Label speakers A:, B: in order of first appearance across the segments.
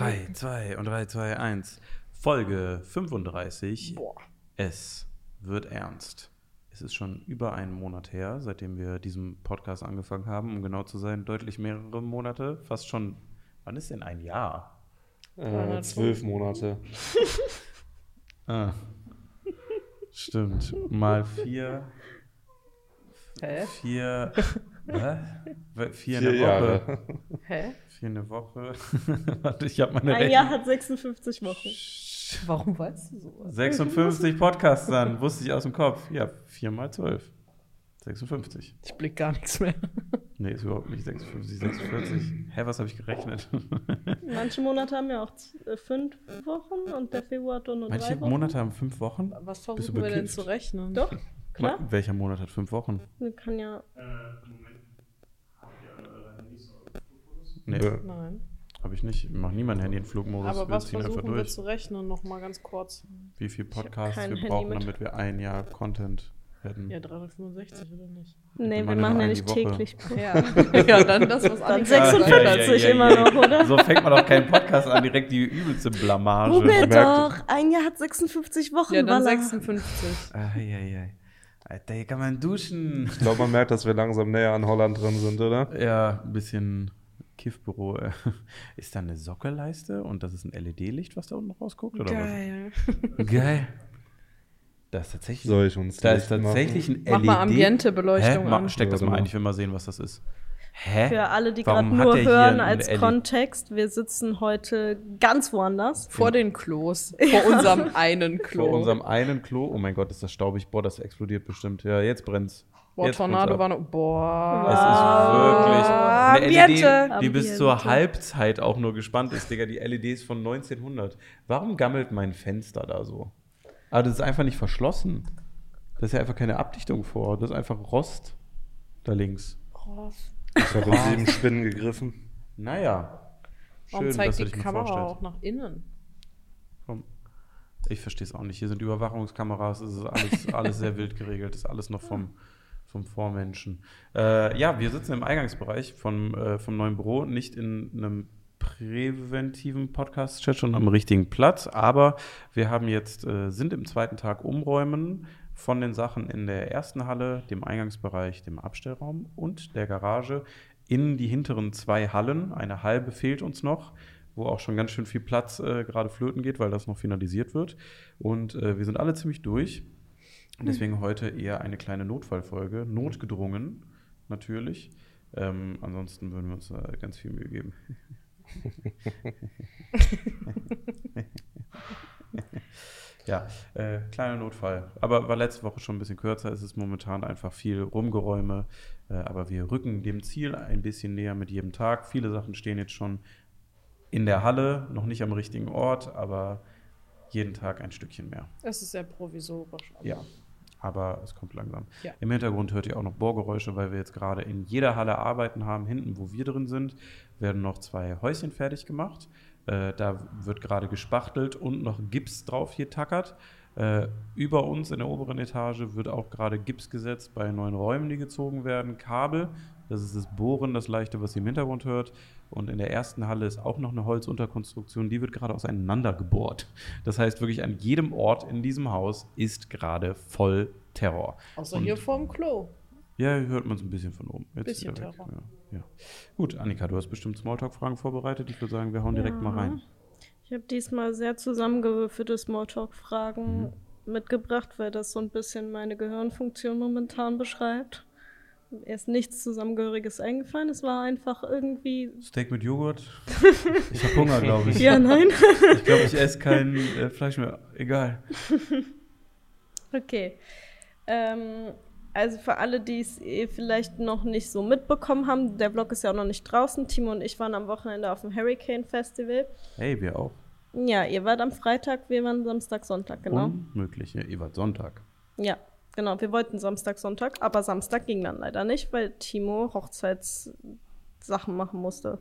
A: Alles gut.
B: 3, 2 und 3, 2, 1. Folge 35.
A: Boah.
B: Es wird ernst. Es ist schon über einen Monat her, seitdem wir diesen Podcast angefangen haben, um genau zu sein, deutlich mehrere Monate. Fast schon. Wann ist denn ein Jahr?
C: Äh, zwölf Monate.
B: Ah. Stimmt. Mal vier.
A: Hä?
B: Vier. Was? Vier,
C: Vier
B: in der Woche.
A: Hä?
B: Vier in der Woche. Warte, ich habe meine
D: Ein
B: Rechnung.
D: Jahr hat 56 Wochen.
A: Warum weißt du sowas?
B: 56 Podcasts dann, wusste ich aus dem Kopf. Ja, 4 mal 12. 56.
A: Ich blick gar nichts mehr.
B: Nee, ist überhaupt nicht 56, 46. Hä, was habe ich gerechnet?
D: Manche Monate haben ja auch äh, fünf Wochen und der Februar hat nur
B: Manche
D: drei Wochen.
B: Monate haben fünf Wochen.
A: Was versuchen wir denn zu rechnen?
D: Doch, klar.
B: Welcher Monat hat fünf Wochen?
D: Man kann ja.
B: Nee.
A: Nein.
B: habe ich nicht. Ich mache nie mein Handy in Flugmodus.
A: Aber
B: wir
A: was
B: ziehen einfach
A: versuchen wir
B: durch.
A: zu rechnen? Nochmal ganz kurz.
B: Wie viel Podcasts wir
D: Handy
B: brauchen,
D: mit.
B: damit wir ein Jahr Content hätten.
A: Ja, 365 oder nicht?
D: Nee, wir
B: machen ja
D: nicht täglich.
A: Ja, ja dann das, was
D: Dann
A: Annika gesagt
D: 46
A: hat.
B: Ja, ja, ja,
D: immer
B: ja.
D: noch, oder?
B: So fängt man doch keinen Podcast an, direkt die übelste Blamage.
C: Merkt-
D: doch. Ein Jahr hat 56 Wochen.
A: Ja, dann
D: Walla.
A: 56.
B: Eieiei. Alter, hier kann man duschen.
C: Ich glaube, man merkt, dass wir langsam näher an Holland drin sind, oder?
B: Ja, ein bisschen Kiffbüro. äh. Ist da eine Sockelleiste und das ist ein LED-Licht, was da unten rausguckt? Oder
A: Geil.
B: was? Geil. Da ist tatsächlich,
C: Soll ich uns
B: da ist tatsächlich ein LED.
A: Mach mal
B: Hä?
A: Ambiente-Beleuchtung
B: Ma-
A: an.
B: Steck das mal ein, ich will mal sehen, was das ist. Hä?
D: Für alle, die gerade
B: Warum hat
D: nur hören als
B: LED?
D: Kontext, wir sitzen heute ganz woanders.
A: Vor den Klos. Vor unserem einen Klo.
B: Vor unserem einen Klo. Oh mein Gott, ist das staubig. Boah, das explodiert bestimmt. Ja, jetzt brennt's.
A: Boah,
B: Jetzt
A: Tornado war noch. Boah.
B: Es ist wirklich eine
A: Ambiente.
B: LED, die bis zur Halbzeit auch nur gespannt ist, Digga. Die LEDs von 1900. Warum gammelt mein Fenster da so? Aber das ist einfach nicht verschlossen. Da ist ja einfach keine Abdichtung vor. Das ist einfach Rost da links.
C: Ich habe in sieben Spinnen gegriffen.
B: Naja.
A: Warum
B: Schön,
A: zeigt
B: dass du
A: die Kamera
B: vorstellst.
A: auch nach innen?
B: Komm. Ich verstehe es auch nicht. Hier sind Überwachungskameras, es ist alles, alles sehr wild geregelt, ist alles noch vom, vom Vormenschen. Äh, ja, wir sitzen im Eingangsbereich vom, äh, vom neuen Büro, nicht in einem präventiven Podcast-Chat, schon am richtigen Platz, aber wir haben jetzt, äh, sind im zweiten Tag umräumen von den Sachen in der ersten Halle, dem Eingangsbereich, dem Abstellraum und der Garage in die hinteren zwei Hallen. Eine halbe fehlt uns noch wo auch schon ganz schön viel Platz äh, gerade flöten geht, weil das noch finalisiert wird. Und äh, wir sind alle ziemlich durch. Und deswegen heute eher eine kleine Notfallfolge. Notgedrungen, natürlich. Ähm, ansonsten würden wir uns äh, ganz viel Mühe geben. ja, äh, kleiner Notfall. Aber war letzte Woche schon ein bisschen kürzer. Es ist momentan einfach viel Rumgeräume. Äh, aber wir rücken dem Ziel ein bisschen näher mit jedem Tag. Viele Sachen stehen jetzt schon in der Halle, noch nicht am richtigen Ort, aber jeden Tag ein Stückchen mehr.
A: Es ist sehr provisorisch. aber-
B: Ja, aber es kommt langsam.
A: Ja.
B: Im Hintergrund hört ihr auch noch Bohrgeräusche, weil wir jetzt gerade in jeder Halle arbeiten haben. Hinten, wo wir drin sind, werden noch zwei Häuschen fertig gemacht. Äh, da wird gerade gespachtelt und noch Gips drauf hier tackert. Äh, über uns in der oberen Etage wird auch gerade Gips gesetzt bei neuen Räumen, die gezogen werden. Kabel, das ist das Bohren, das leichte, was ihr im Hintergrund hört. Und in der ersten Halle ist auch noch eine Holzunterkonstruktion, die wird gerade auseinander gebohrt. Das heißt, wirklich an jedem Ort in diesem Haus ist gerade voll Terror.
A: Außer
B: Und-
A: hier vorm Klo.
B: Ja, hier hört man es ein bisschen von oben. Jetzt
A: Bisschen
B: er.
A: Terror.
B: Ja, ja. Gut, Annika, du hast bestimmt Smalltalk-Fragen vorbereitet. Ich würde sagen, wir hauen direkt mal
D: Ja.
B: rein.
D: Ich habe diesmal sehr zusammengewürfelte Smalltalk-Fragen
B: Mhm.
D: mitgebracht, weil das so ein bisschen meine Gehirnfunktion momentan beschreibt. Mir ist nichts Zusammengehöriges eingefallen. Es war einfach irgendwie.
B: Steak mit Joghurt. Ich habe Hunger, glaube ich.
D: Ja, nein.
B: Ich glaube, ich esse kein äh, Fleisch mehr. Egal.
D: Okay. Ähm, also für alle, die es eh vielleicht noch nicht so mitbekommen haben, der Vlog ist ja auch noch nicht draußen. Timo und ich waren am Wochenende auf dem Hurricane Festival.
B: Hey, wir auch.
D: Ja, ihr wart am Freitag, wir waren Samstag, Sonntag, genau.
B: Unmöglich. Ja, ihr wart Sonntag.
D: Ja, genau. Wir wollten Samstag, Sonntag, aber Samstag ging dann leider nicht, weil Timo Hochzeitssachen machen musste.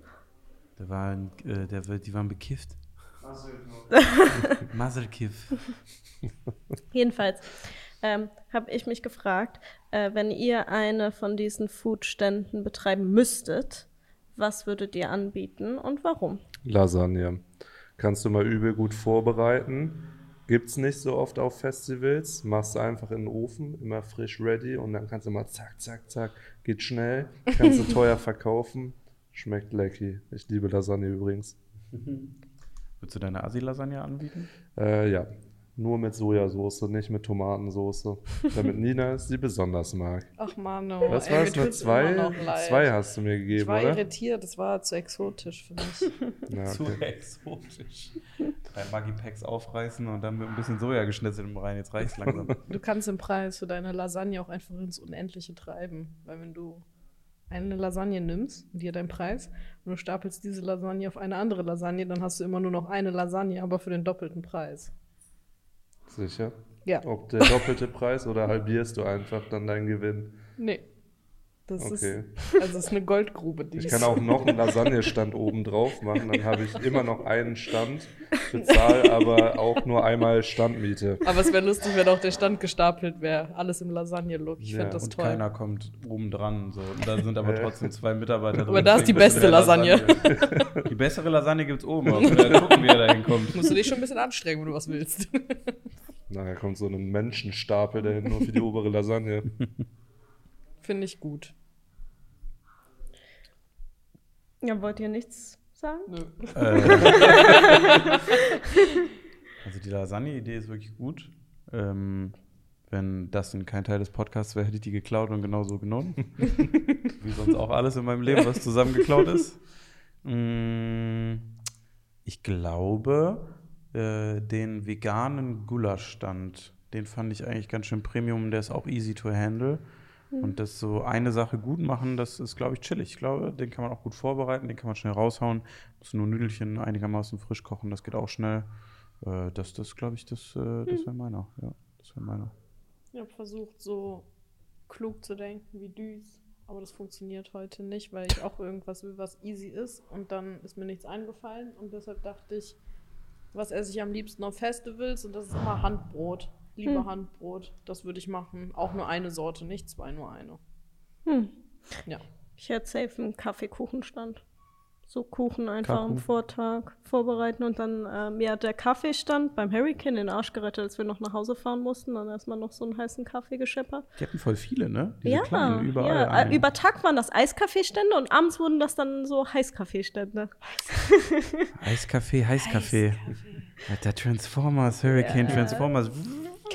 B: Der war ein, äh, der, die waren bekifft. Maselkiff.
D: Jedenfalls ähm, habe ich mich gefragt, äh, wenn ihr eine von diesen Foodständen betreiben müsstet, Was würdet ihr anbieten und warum?
C: Lasagne. Kannst du mal übel gut vorbereiten. Gibt's nicht so oft auf Festivals. Machst du einfach in den Ofen, immer frisch ready und dann kannst du mal zack, zack, zack. Geht schnell. Kannst du teuer verkaufen. Schmeckt lecky. Ich liebe Lasagne übrigens.
B: Würdest du deine Asi-Lasagne anbieten?
C: Äh, ja. Nur mit Sojasauce, nicht mit Tomatensauce. Damit Nina es sie besonders mag.
A: Ach Mano.
C: Was
A: ey,
C: war es? Eine
A: tut's
C: zwei? Zwei hast du mir
A: Ich
C: gegeben,
A: war
C: oder?
A: irritiert, das war zu exotisch für mich.
C: Ja,
B: Zu
C: okay.
B: exotisch. Drei Maggi-Packs aufreißen und dann mit ein bisschen Soja geschnitzelt im Rein. Jetzt reicht's langsam.
A: Du kannst den Preis für deine Lasagne auch einfach ins Unendliche treiben. Weil wenn du eine Lasagne nimmst und dir deinen Preis und du stapelst diese Lasagne auf eine andere Lasagne, dann hast du immer nur noch eine Lasagne, aber für den doppelten Preis.
C: Sicher?
A: Ja.
C: Ob der doppelte Preis oder halbierst du einfach dann deinen Gewinn?
A: Nee. Das
C: Okay.
A: ist, also ist eine Goldgrube. Die
C: Ich kann auch noch einen Lasagnestand oben drauf machen, dann habe ich immer noch einen Stand, bezahle aber auch nur einmal Standmiete.
A: Aber es wäre lustig, wenn auch der Stand gestapelt wäre. Alles im Lasagne-Look. Ich
C: Ja,
A: finde das
B: und
A: toll.
B: keiner kommt oben dran. So. Und da sind aber trotzdem zwei Mitarbeiter drin.
A: Aber da ist die beste
B: der
A: Lasagne.
B: Die bessere Lasagne gibt's oben. Aber wir gucken, wie er da hinkommt.
A: Musst du dich schon ein bisschen anstrengen, wenn du was willst.
C: Nachher kommt so ein Menschenstapel dahin nur für die obere Lasagne.
A: Finde ich gut.
D: Ja, wollt ihr nichts sagen?
A: Nö.
B: Äh, also die Lasagne-Idee ist wirklich gut. Ähm, wenn das in kein Teil des Podcasts wäre, hätte ich die geklaut und genauso genommen. Wie sonst auch alles in meinem Leben, was zusammengeklaut ist. Mm, Ich glaube, äh, den veganen Gulaschstand, den fand ich eigentlich ganz schön Premium. Der ist auch easy to handle. Und das so eine Sache gut machen, das ist, glaube ich, chillig. Ich glaube, den kann man auch gut vorbereiten, den kann man schnell raushauen. Muss nur Nudelchen einigermaßen frisch kochen, das geht auch schnell. Äh, das, das glaube ich, das, äh, das wäre meiner. Ja, das wäre meiner.
A: Ich habe versucht, so klug zu denken wie Düs. Aber das funktioniert heute nicht, weil ich auch irgendwas will, was easy ist. Und dann ist mir nichts eingefallen. Und deshalb dachte ich, was esse ich am liebsten auf Festivals? Und das ist immer Handbrot. Lieber
D: Hm.
A: Handbrot. Das würde ich machen. Auch nur eine Sorte, nicht zwei, nur eine.
D: Hm.
A: Ja.
D: Ich hätte safe einen Kaffeekuchenstand. So Kuchen einfach am
B: Kaku.
D: Vortag vorbereiten und dann, äh, mir hat der Kaffeestand beim Hurricane den Arsch gerettet, als wir noch nach Hause fahren mussten. Dann erstmal noch so einen heißen Kaffee gescheppert.
B: Die hatten voll viele, ne? Diese
D: ja,
B: kleinen, überall.
D: ja. Äh, über Tag waren das Eiskaffeestände und abends wurden das dann so Heißkaffeestände.
B: Eiskaffee, Heißkaffee. Alter, Transformers, Hurricane Transformers.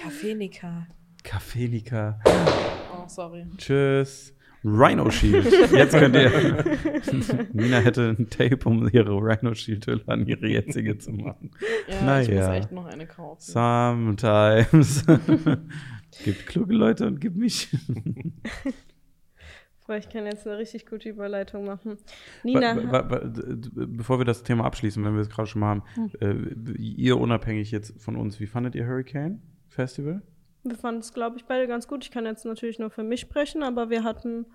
A: Kaffeenika.
B: Kaffeenika.
A: Oh, sorry.
B: Tschüss. Rhino Shield. Jetzt könnt ihr. Nina hätte ein Tape, um ihre Rhino Shield-Hülle an ihre jetzige zu machen.
A: Ja, ich muss
B: Naja.
A: echt noch eine kaufen.
B: Sometimes. gibt kluge Leute und gibt mich.
D: Boah, ich kann jetzt eine richtig gute Überleitung machen. Nina,
B: wa- d- d- Bevor wir das Thema abschließen, wenn wir es gerade schon mal haben,
D: Hm.
B: äh, ihr unabhängig jetzt von uns, wie fandet ihr Hurricane Festival?
D: wir fanden es, glaube ich, beide ganz gut. Ich kann jetzt natürlich nur für mich sprechen, aber wir hatten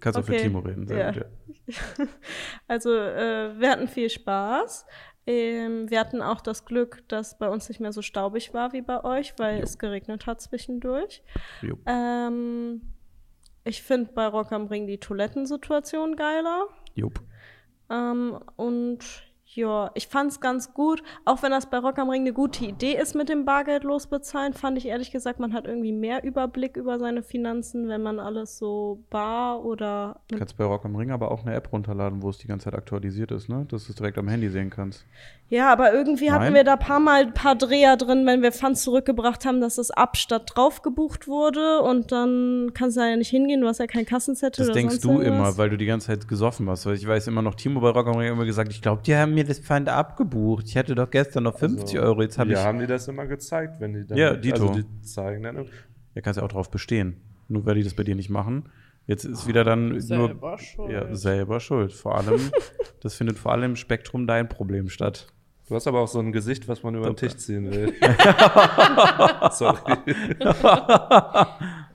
B: Kannst auch für
D: Okay,
B: Timo reden. Sehr
D: ja.
B: gut, ja.
D: Also, äh, wir hatten viel Spaß. Ähm, wir hatten auch das Glück, dass bei uns nicht mehr so staubig war wie bei euch, weil
B: Jo.
D: es geregnet hat zwischendurch. Ähm, ich finde bei Rock am Ring die Toilettensituation geiler.
B: Jupp.
D: Ähm, und ja, ich fand es ganz gut. Auch wenn das bei Rock am Ring eine gute Idee ist mit dem Bargeld losbezahlen, fand ich ehrlich gesagt, man hat irgendwie mehr Überblick über seine Finanzen, wenn man alles so bar oder
B: Du kannst bei Rock am Ring aber auch eine App runterladen, wo es die ganze Zeit aktualisiert ist, ne? Dass du es direkt am Handy sehen kannst.
D: Ja, aber irgendwie hatten
B: Nein?
D: wir da paar Mal ein paar Dreher drin, wenn wir Funds zurückgebracht haben, dass das ab statt drauf gebucht wurde und dann kannst du da ja nicht hingehen, du hast ja keinen Kassenzettel
B: Das denkst du
D: irgendwas.
B: immer, weil du die ganze Zeit gesoffen hast. Weil ich weiß immer noch, Timo bei Rock am Ring hat immer gesagt, ich glaube, die haben mir das Pfand abgebucht. Ich hatte doch gestern noch 50
C: Also,
B: Euro, jetzt habe
C: ja,
B: ich.
C: haben die das immer gezeigt, wenn die dann.
B: Ja, Dito.
C: Also die zeigen dann.
B: Ja, kannst ja auch drauf bestehen. Nur weil die das bei dir nicht machen. Jetzt ist wieder dann
A: Selber
B: nur
A: schuld.
B: Ja, selber schuld. Vor allem, das findet vor allem im Spektrum dein Problem statt.
C: Du hast aber auch so ein Gesicht, was man über den. Tisch ziehen will. Sorry.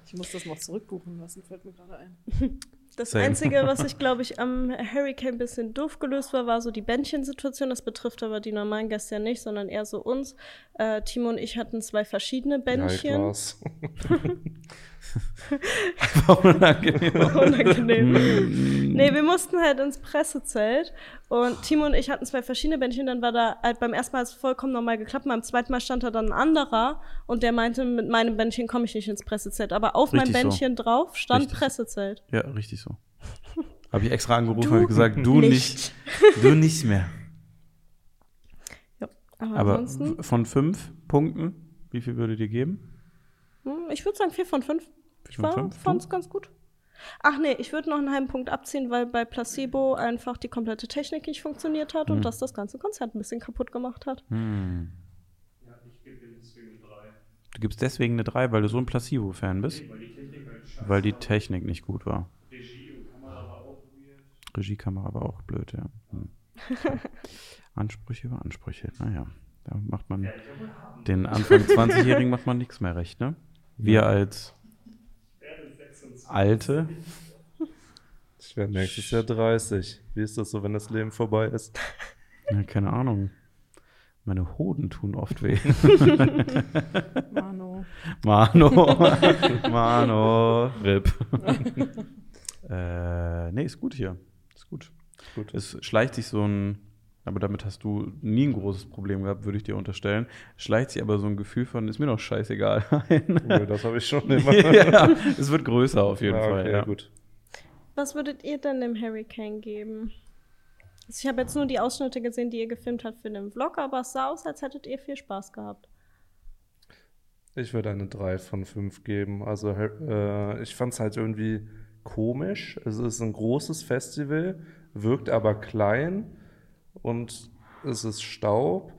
A: Ich muss das noch zurückbuchen lassen, fällt mir gerade ein.
D: Das
B: Same.
D: Einzige, was ich, glaube ich, am Hurricane ein bisschen doof gelöst war, war so die Bändchensituation. Das betrifft aber die normalen Gäste ja nicht, sondern eher so uns. Äh, Timo und ich hatten zwei verschiedene
C: Ja,
D: Bändchen.
C: war's.
B: Einfach unangenehm.
D: Unangenehm.
B: Mm.
D: Nee, wir mussten halt ins Pressezelt und Timo und ich hatten zwei verschiedene Bändchen. Dann war da halt beim ersten Mal hat es vollkommen normal geklappt. Beim zweiten Mal stand da dann ein anderer und der meinte, mit meinem Bändchen komme ich nicht ins Pressezelt. Aber auf
B: Richtig
D: meinem
B: so.
D: Bändchen drauf stand
B: Richtig so.
D: Pressezelt.
B: Ja, richtig so. Habe ich extra angerufen, ich gesagt, du nicht. Du nicht mehr.
D: Ja. Aber,
B: Aber
D: ansonsten,
B: von fünf Punkten, wie viel würdet ihr geben?
D: hm, ich würde sagen vier von fünf. Ich war, fand es ganz gut. Ach nee, ich würde noch einen halben Punkt abziehen, weil bei Placebo einfach die komplette Technik nicht funktioniert hat
B: Hm.
D: und das das ganze Konzert ein bisschen kaputt gemacht hat.
B: Hm. Du gibst deswegen eine 3, weil du so ein Placebo-Fan bist? weil die Technik nicht gut war. Regiekamera war auch blöd, ja. Hm. Ansprüche über Ansprüche, naja. Da macht man den Anfang 20-Jährigen macht man nichts mehr recht, ne? Wir als Alte,
C: Ich werde nächstes Jahr 30. Wie ist das so, wenn das Leben vorbei ist?
B: ja, keine Ahnung. Meine Hoden tun oft weh.
A: Mano.
B: Mano. Mano. Rip. äh, nee, ist gut hier. Ist gut.
C: Gut.
B: Es schleicht sich so ein, aber damit hast du nie ein großes Problem gehabt, würde ich dir unterstellen. Schleicht sich aber so ein Gefühl von, ist mir doch scheißegal. ein.
C: Cool, das habe ich schon immer.
B: ja, es wird größer auf jeden
C: Ah,
B: Fall.
C: okay,
B: Ja.
C: gut.
D: Was würdet ihr denn dem Hurricane geben? Also ich habe jetzt nur die Ausschnitte gesehen, die ihr gefilmt habt für den Vlog, aber es sah aus, als hättet ihr viel Spaß gehabt.
C: Ich würde eine 3 von 5 geben. Also äh, ich fand es halt irgendwie komisch. Es ist ein großes Festival, wirkt aber klein und es ist Staub.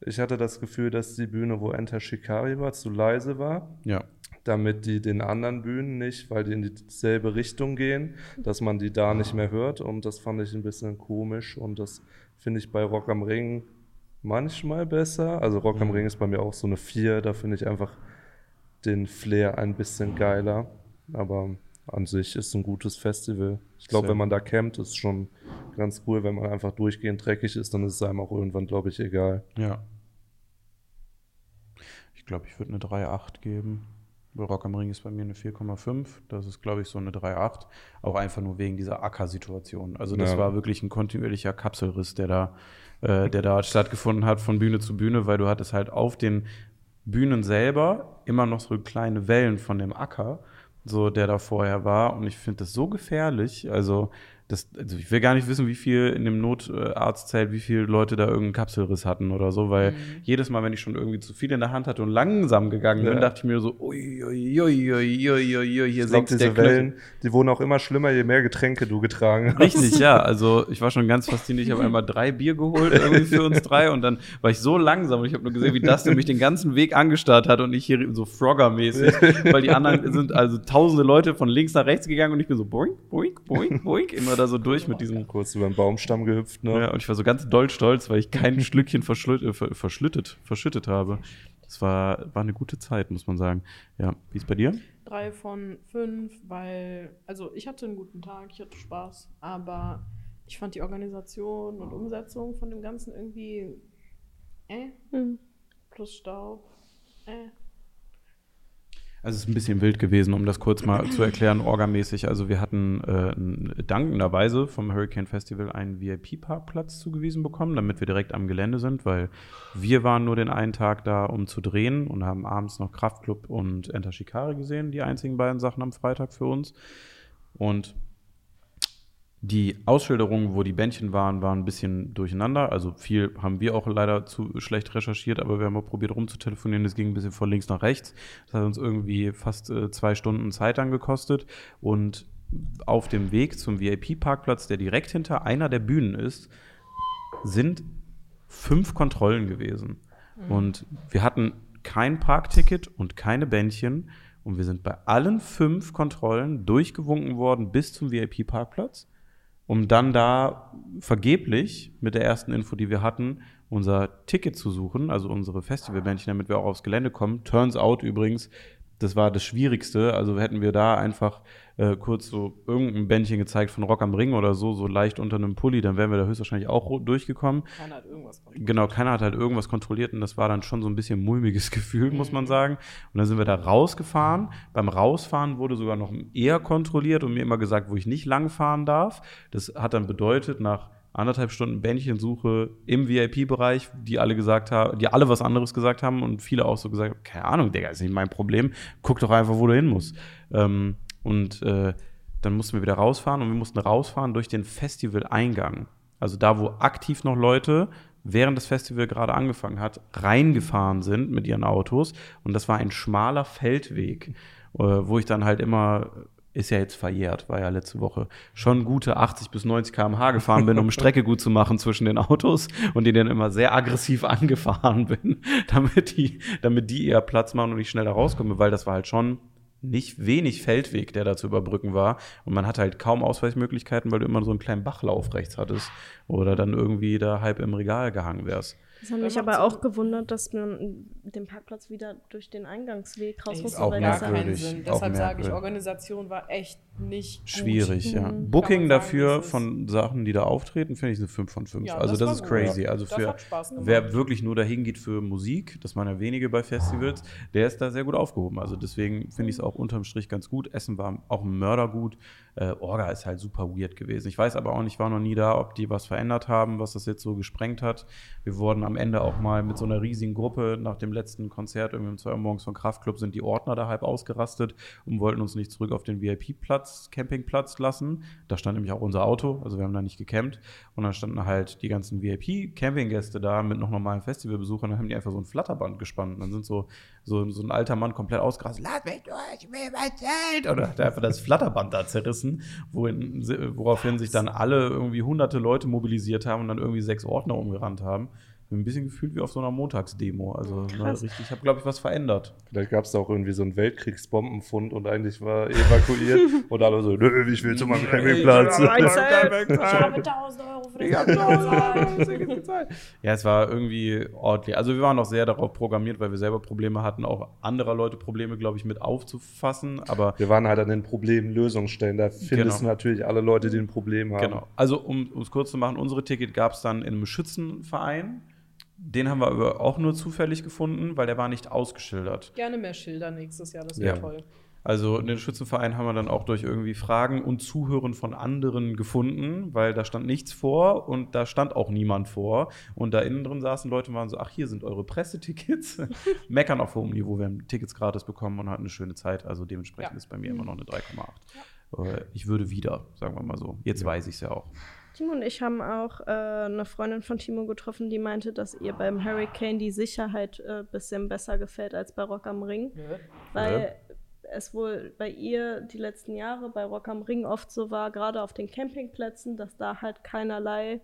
C: Ich hatte das Gefühl, dass die Bühne, wo Enter Shikari war, zu leise war,
B: ja.
C: damit die den anderen Bühnen nicht, weil die in dieselbe Richtung gehen, dass man die da nicht mehr hört. Und das fand ich ein bisschen komisch und das finde ich bei Rock am Ring manchmal besser. Also Rock am Ring ist bei mir auch so eine 4, da finde ich einfach den Flair ein bisschen geiler. Aber an sich ist ein gutes Festival. Ich glaube, wenn man da campt, ist schon ganz cool. Wenn man einfach durchgehend dreckig ist, dann ist es einem auch irgendwann, glaube ich, egal.
B: Ja. Ich glaube, ich würde eine 3,8 geben. Bei Rock am Ring ist bei mir eine 4,5. Das ist, glaube ich, so eine 3,8. Auch einfach nur wegen dieser Acker-Situation. Also das
C: Ja.
B: war wirklich ein kontinuierlicher Kapselriss, der da, äh, der da stattgefunden hat von Bühne zu Bühne, weil du hattest halt auf den Bühnen selber immer noch so kleine Wellen von dem Acker, so der da vorher war. Und ich finde das so gefährlich. Also, das, also ich will gar nicht wissen, wie viel in dem Notarztzelt, wie viele Leute da irgendeinen Kapselriss hatten oder so, weil jedes Mal, wenn ich schon irgendwie zu viel in der Hand hatte und langsam gegangen bin,
C: Ja.
B: dachte ich mir so, ui, ui, ui, ui, ui, ui, hier senkt der
C: diese. Wellen, die wurden auch immer schlimmer, je mehr Getränke du getragen hast.
B: Richtig, ja. Also ich war schon ganz fasziniert. Ich habe einmal drei Bier geholt irgendwie für uns drei und dann war ich so langsam und ich habe nur gesehen, wie das mich den ganzen Weg angestarrt hat und ich hier so Frogger-mäßig, weil die anderen sind also tausende Leute von links nach rechts gegangen und ich bin so boink, boink, boink, boink, immer da so durch mit diesem.
C: Kurz über den Baumstamm gehüpft, ne?
B: Ja, und ich war so ganz doll stolz, weil ich kein Schlückchen verschlütt, äh, ver- verschlüttet, verschüttet habe. Das war, war eine gute Zeit, muss man sagen. Ja, wie ist bei dir?
A: Drei von fünf, weil, also ich hatte einen guten Tag, ich hatte Spaß, aber ich fand die Organisation und Umsetzung von dem Ganzen irgendwie äh,
D: Hm.
A: plus Staub. Äh.
B: Also es ist ein bisschen wild gewesen, um das kurz mal zu erklären, orgamäßig. Also wir hatten äh, dankenderweise vom Hurricane Festival einen VIP-Parkplatz zugewiesen bekommen, damit wir direkt am Gelände sind, weil wir waren nur den einen Tag da, um zu drehen und haben abends noch Kraftclub und Enter Shikari gesehen, die einzigen beiden Sachen am Freitag für uns. Und die Ausschilderungen, wo die Bändchen waren, waren ein bisschen durcheinander. Also viel haben wir auch leider zu schlecht recherchiert, aber wir haben auch probiert rumzutelefonieren. Das ging ein bisschen von links nach rechts. Das hat uns irgendwie fast äh, zwei Stunden Zeit angekostet. Und auf dem Weg zum VIP-Parkplatz, der direkt hinter einer der Bühnen ist, sind fünf Kontrollen gewesen. Und wir hatten kein Parkticket und keine Bändchen. Und wir sind bei allen fünf Kontrollen durchgewunken worden bis zum VIP-Parkplatz, um dann da vergeblich mit der ersten Info, die wir hatten, unser Ticket zu suchen, also unsere Festivalbändchen, damit wir auch aufs Gelände kommen. Turns out übrigens, das war das Schwierigste. Also hätten wir da einfach äh, kurz so irgendein Bändchen gezeigt von Rock am Ring oder so, so leicht unter einem Pulli, dann wären wir da höchstwahrscheinlich auch durchgekommen.
A: Keiner hat irgendwas kontrolliert.
B: Genau, keiner hat halt irgendwas kontrolliert und das war dann schon so ein bisschen mulmiges Gefühl, muss man sagen. Und dann sind wir da rausgefahren. Beim Rausfahren wurde sogar noch eher kontrolliert und mir immer gesagt, wo ich nicht lang fahren darf. Das hat dann bedeutet, nach anderthalb Stunden Bändchensuche im VIP-Bereich, die alle gesagt haben, die alle was anderes gesagt haben und viele auch so gesagt, haben, keine Ahnung, Digga, ist nicht mein Problem. Guck doch einfach, wo du hin musst. Ähm, und äh, dann mussten wir wieder rausfahren und wir mussten rausfahren durch den Festival-Eingang. Also da, wo aktiv noch Leute während das Festival gerade angefangen hat, reingefahren sind mit ihren Autos. Und das war ein schmaler Feldweg, äh, wo ich dann halt immer, ist ja jetzt verjährt, war ja letzte Woche, schon gute 80 bis 90 km/h gefahren bin, um Strecke gut zu machen zwischen den Autos und die dann immer sehr aggressiv angefahren bin, damit die, damit die eher Platz machen und ich schneller rauskomme, weil das war halt schon nicht wenig Feldweg, der da zu überbrücken war. Und man hatte halt kaum Ausweichmöglichkeiten, weil du immer so einen kleinen Bachlauf rechts hattest oder dann irgendwie da halb im Regal gehangen wärst.
D: Das hat mich aber
A: so-
D: auch gewundert, dass man den Parkplatz wieder durch den Eingangsweg raus
A: Ey,
D: musste.
B: auch
A: auch
D: weil
A: gar
D: das ja-
B: merkwürdig.
A: keinen Sinn.
B: auch
A: Deshalb sage ich,
B: merkwürdig.
A: Organisation war echt nicht gut.
B: Schwierig, ja.
D: Mhm.
B: Booking dafür
A: das
B: von Sachen, die da auftreten, finde ich eine 5 von 5.
A: Ja,
B: also das,
A: war
B: ist
A: gut.
B: crazy. Also
A: Das
B: für wer wirklich nur dahin geht für Musik, das waren ja wenige bei Festivals, der ist da sehr gut aufgehoben. Also deswegen finde ich es auch unterm Strich ganz gut. Essen war auch ein Mörder gut. Äh, Orga ist halt super weird gewesen. Ich weiß aber auch nicht, ich war noch nie da, ob die was verändert haben, was das jetzt so gesprengt hat. Wir wurden am Ende auch mal mit so einer riesigen Gruppe nach dem letzten Konzert, irgendwie um 2 Uhr morgens von Kraftclub, sind die Ordner da halb ausgerastet und wollten uns nicht zurück auf den VIP-Platz, Campingplatz lassen. Da stand nämlich auch unser Auto, also wir haben da nicht gecampt. Und dann standen halt die ganzen VIP-Campinggäste da mit noch normalen Festivalbesuchern, dann haben die einfach so ein Flatterband gespannt. Und dann sind so, so, so ein alter Mann komplett ausgerastet, lass mich durch, ich will mein Zelt. Oder hat er einfach das Flatterband da zerrissen, wohin, woraufhin sich dann alle irgendwie hunderte Leute mobilisiert haben und dann irgendwie sechs Ordner umgerannt haben. Ein bisschen gefühlt wie auf so einer Montagsdemo. Also ne, richtig, ich habe, glaube ich, was verändert.
C: Vielleicht gab es da auch irgendwie so einen Weltkriegsbombenfund und eigentlich war evakuiert und alle so, nö, ich will zu meinem Campingplatz.
A: Ich habe 1000 Euro für den
B: Ja, es war irgendwie ordentlich. Also wir waren auch sehr darauf programmiert, weil wir selber Probleme hatten, auch anderer Leute Probleme, glaube ich, mit aufzufassen. Aber
C: Wir waren halt an den Problemen Lösungsstellen. Da findest
B: Genau.
C: du natürlich alle Leute, die ein Problem haben.
B: genau. Also um es kurz zu machen, unsere Ticket gab es dann in einem Schützenverein. Den haben wir aber auch nur zufällig gefunden, weil der war nicht ausgeschildert.
A: Gerne mehr Schilder nächstes Jahr, das
B: Ja.
A: wäre toll.
B: Also den Schützenverein haben wir dann auch durch irgendwie Fragen und Zuhören von anderen gefunden, weil da stand nichts vor und da stand auch niemand vor. Und da innen drin saßen Leute und waren so, ach, hier sind eure Pressetickets. Meckern auf hohem Niveau. Wir haben Tickets gratis bekommen und hatten eine schöne Zeit. Also dementsprechend
A: Ja.
B: ist bei mir immer noch eine 3,8. Äh, Ich würde wieder, sagen wir mal so. Jetzt weiß ich es ja auch.
D: Timo und ich haben auch äh, eine Freundin von Timo getroffen, die meinte, dass ihr beim Hurricane die Sicherheit ein äh, bisschen besser gefällt als bei Rock am Ring. Weil es wohl bei ihr die letzten Jahre bei Rock am Ring oft so war, gerade auf den Campingplätzen, dass da halt keinerlei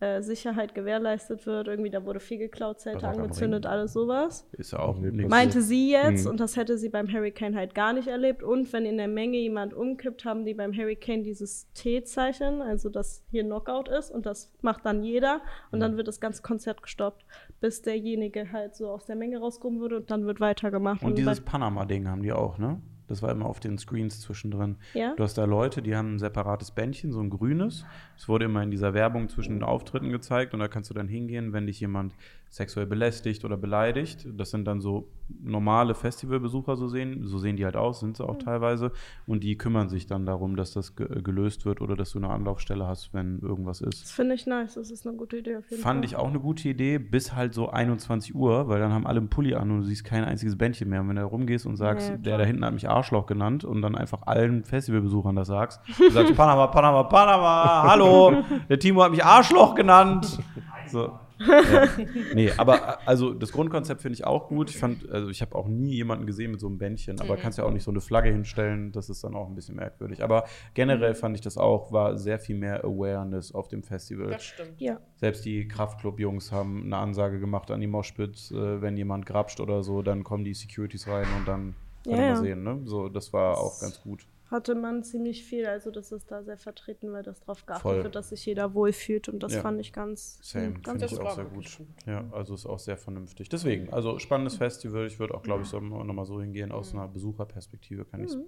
D: äh, Sicherheit gewährleistet wird. Irgendwie, da wurde viel geklaut, Zelte angezündet, alles sowas.
B: Ist ja auch nichts.
D: Meinte sie jetzt,
C: Mhm.
D: und das hätte sie beim Hurricane halt gar nicht erlebt. Und wenn in der Menge jemand umkippt, haben die beim Hurricane dieses T-Zeichen, also dass hier Knockout ist, und das macht dann jeder. Und
B: Mhm.
D: dann wird das ganze Konzert gestoppt, bis derjenige halt so aus der Menge rausgehoben wurde und dann wird weitergemacht.
B: Und dieses
D: bei-
B: Panama-Ding haben die auch, ne? Das war immer auf den Screens zwischendrin.
D: Ja?
B: Du hast da Leute, die haben ein separates Bändchen, so ein grünes. Es wurde immer in dieser Werbung zwischen den Auftritten gezeigt und da kannst du dann hingehen, wenn dich jemand sexuell belästigt oder beleidigt. Das sind dann so normale Festivalbesucher, so sehen, so sehen die halt aus, sind sie auch teilweise. Und die kümmern sich dann darum, dass das ge gelöst wird oder dass du eine Anlaufstelle hast, wenn irgendwas ist.
D: Das finde ich nice, das ist eine gute Idee auf jeden
B: Fand
D: Fall.
B: ich auch eine gute Idee, bis halt so 21 Uhr, weil dann haben alle einen Pulli an und du siehst kein einziges Bändchen mehr. Und wenn du da rumgehst und sagst,
D: Ja,
B: der da hinten hat mich Arschloch genannt und dann einfach allen Festivalbesuchern das sagst, du sagst Panama, Panama, Panama, hallo, der Timo hat mich Arschloch genannt. So. Ja. Nee, aber also das Grundkonzept finde ich auch gut. Ich fand, also ich habe auch nie jemanden gesehen mit so einem Bändchen, aber kannst ja auch nicht so eine Flagge hinstellen, das ist dann auch ein bisschen merkwürdig. Aber generell fand ich das auch, war sehr viel mehr Awareness auf dem Festival.
A: Das stimmt.
D: Ja.
B: Selbst die Kraftclub-Jungs haben eine Ansage gemacht an die Moshpits, äh, wenn jemand grapscht oder so, dann kommen die Securities rein und dann
D: Ja,
B: können wir
D: ja.
B: sehen. Ne? So, das war auch ganz gut.
D: Hatte man ziemlich viel, also das ist da sehr vertreten, weil das drauf geachtet
B: Voll.
D: wird, dass sich jeder wohlfühlt und das
B: Ja.
D: fand ich ganz,
B: Same,
D: ganz
B: finde ich auch
A: war
B: sehr gut. Ja, also ist auch sehr vernünftig. Deswegen, also spannendes Festival. Ich würde auch, glaube ich, so nochmal so hingehen. Aus einer Besucherperspektive kann ich es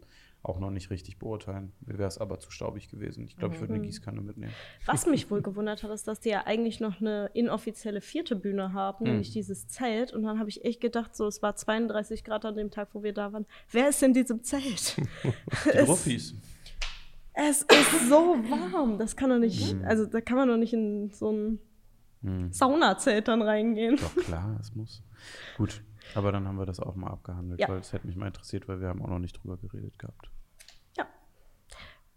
B: auch noch nicht richtig beurteilen. Mir wäre es aber zu staubig gewesen. Ich glaube, ich würde eine Gießkanne mitnehmen.
D: Was mich wohl gewundert hat, ist, dass die ja eigentlich noch eine inoffizielle vierte Bühne haben,
B: Hm.
D: nämlich dieses Zelt. Und dann habe ich echt gedacht, so, es war 32 Grad an dem Tag, wo wir da waren. Wer ist in diesem Zelt?
B: Die
D: es,
B: Ruffis.
D: es ist so warm. Das kann doch nicht,
B: Hm.
D: also da kann man doch nicht in so ein Saunazelt dann reingehen.
B: Doch, klar, es muss. Gut, aber dann haben wir das auch mal abgehandelt,
D: Ja.
B: weil es hätte mich mal interessiert, weil wir haben auch noch nicht drüber geredet gehabt.
D: Ja.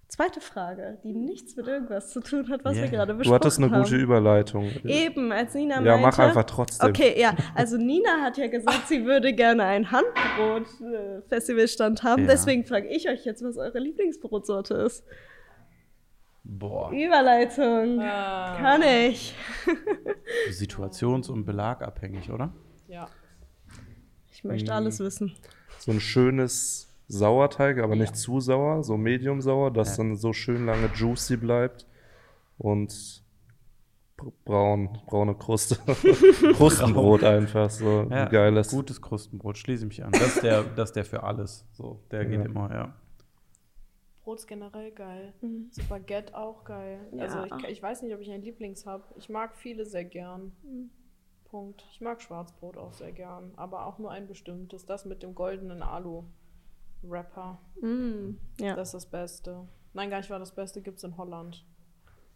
D: Zweite Frage, die nichts mit irgendwas zu tun hat, was
B: Yeah.
D: wir gerade
C: Du
D: besprochen
C: hattest eine
D: haben.
C: gute Überleitung.
D: Eben, als Nina meinte.
C: Ja, mach einfach trotzdem.
D: Okay, ja. Also Nina hat ja gesagt, sie würde gerne einen Handbrot-Festivalstand haben.
B: Ja.
D: Deswegen frage ich euch jetzt, was eure Lieblingsbrotsorte ist.
B: Boah,
D: Überleitung.
A: Ah,
D: Kann ich.
B: situations- und belagabhängig, oder?
A: Ja.
D: Ich möchte alles wissen.
C: So ein schönes Sauerteig, aber nicht zu sauer, so medium sauer, dass
B: Ja.
C: dann so schön lange juicy bleibt. Und br- braun, braune Kruste. Krustenbrot einfach, so ein geiles.
B: Gutes Krustenbrot, schließe ich mich an. Das ist der, das ist der für alles. So, der geht
C: Ja.
B: immer, ja.
A: Brot ist generell geil. So Baguette auch geil.
D: Ja.
A: Also ich, ich weiß nicht, ob ich einen Lieblings habe. Ich mag viele sehr gern. Punkt. Ich mag Schwarzbrot auch sehr gern. Aber auch nur ein bestimmtes. Das mit dem goldenen Alu-Wrapper.
D: Mm, ja.
A: Das ist das Beste. Nein, gar nicht war das Beste. Gibt es in Holland.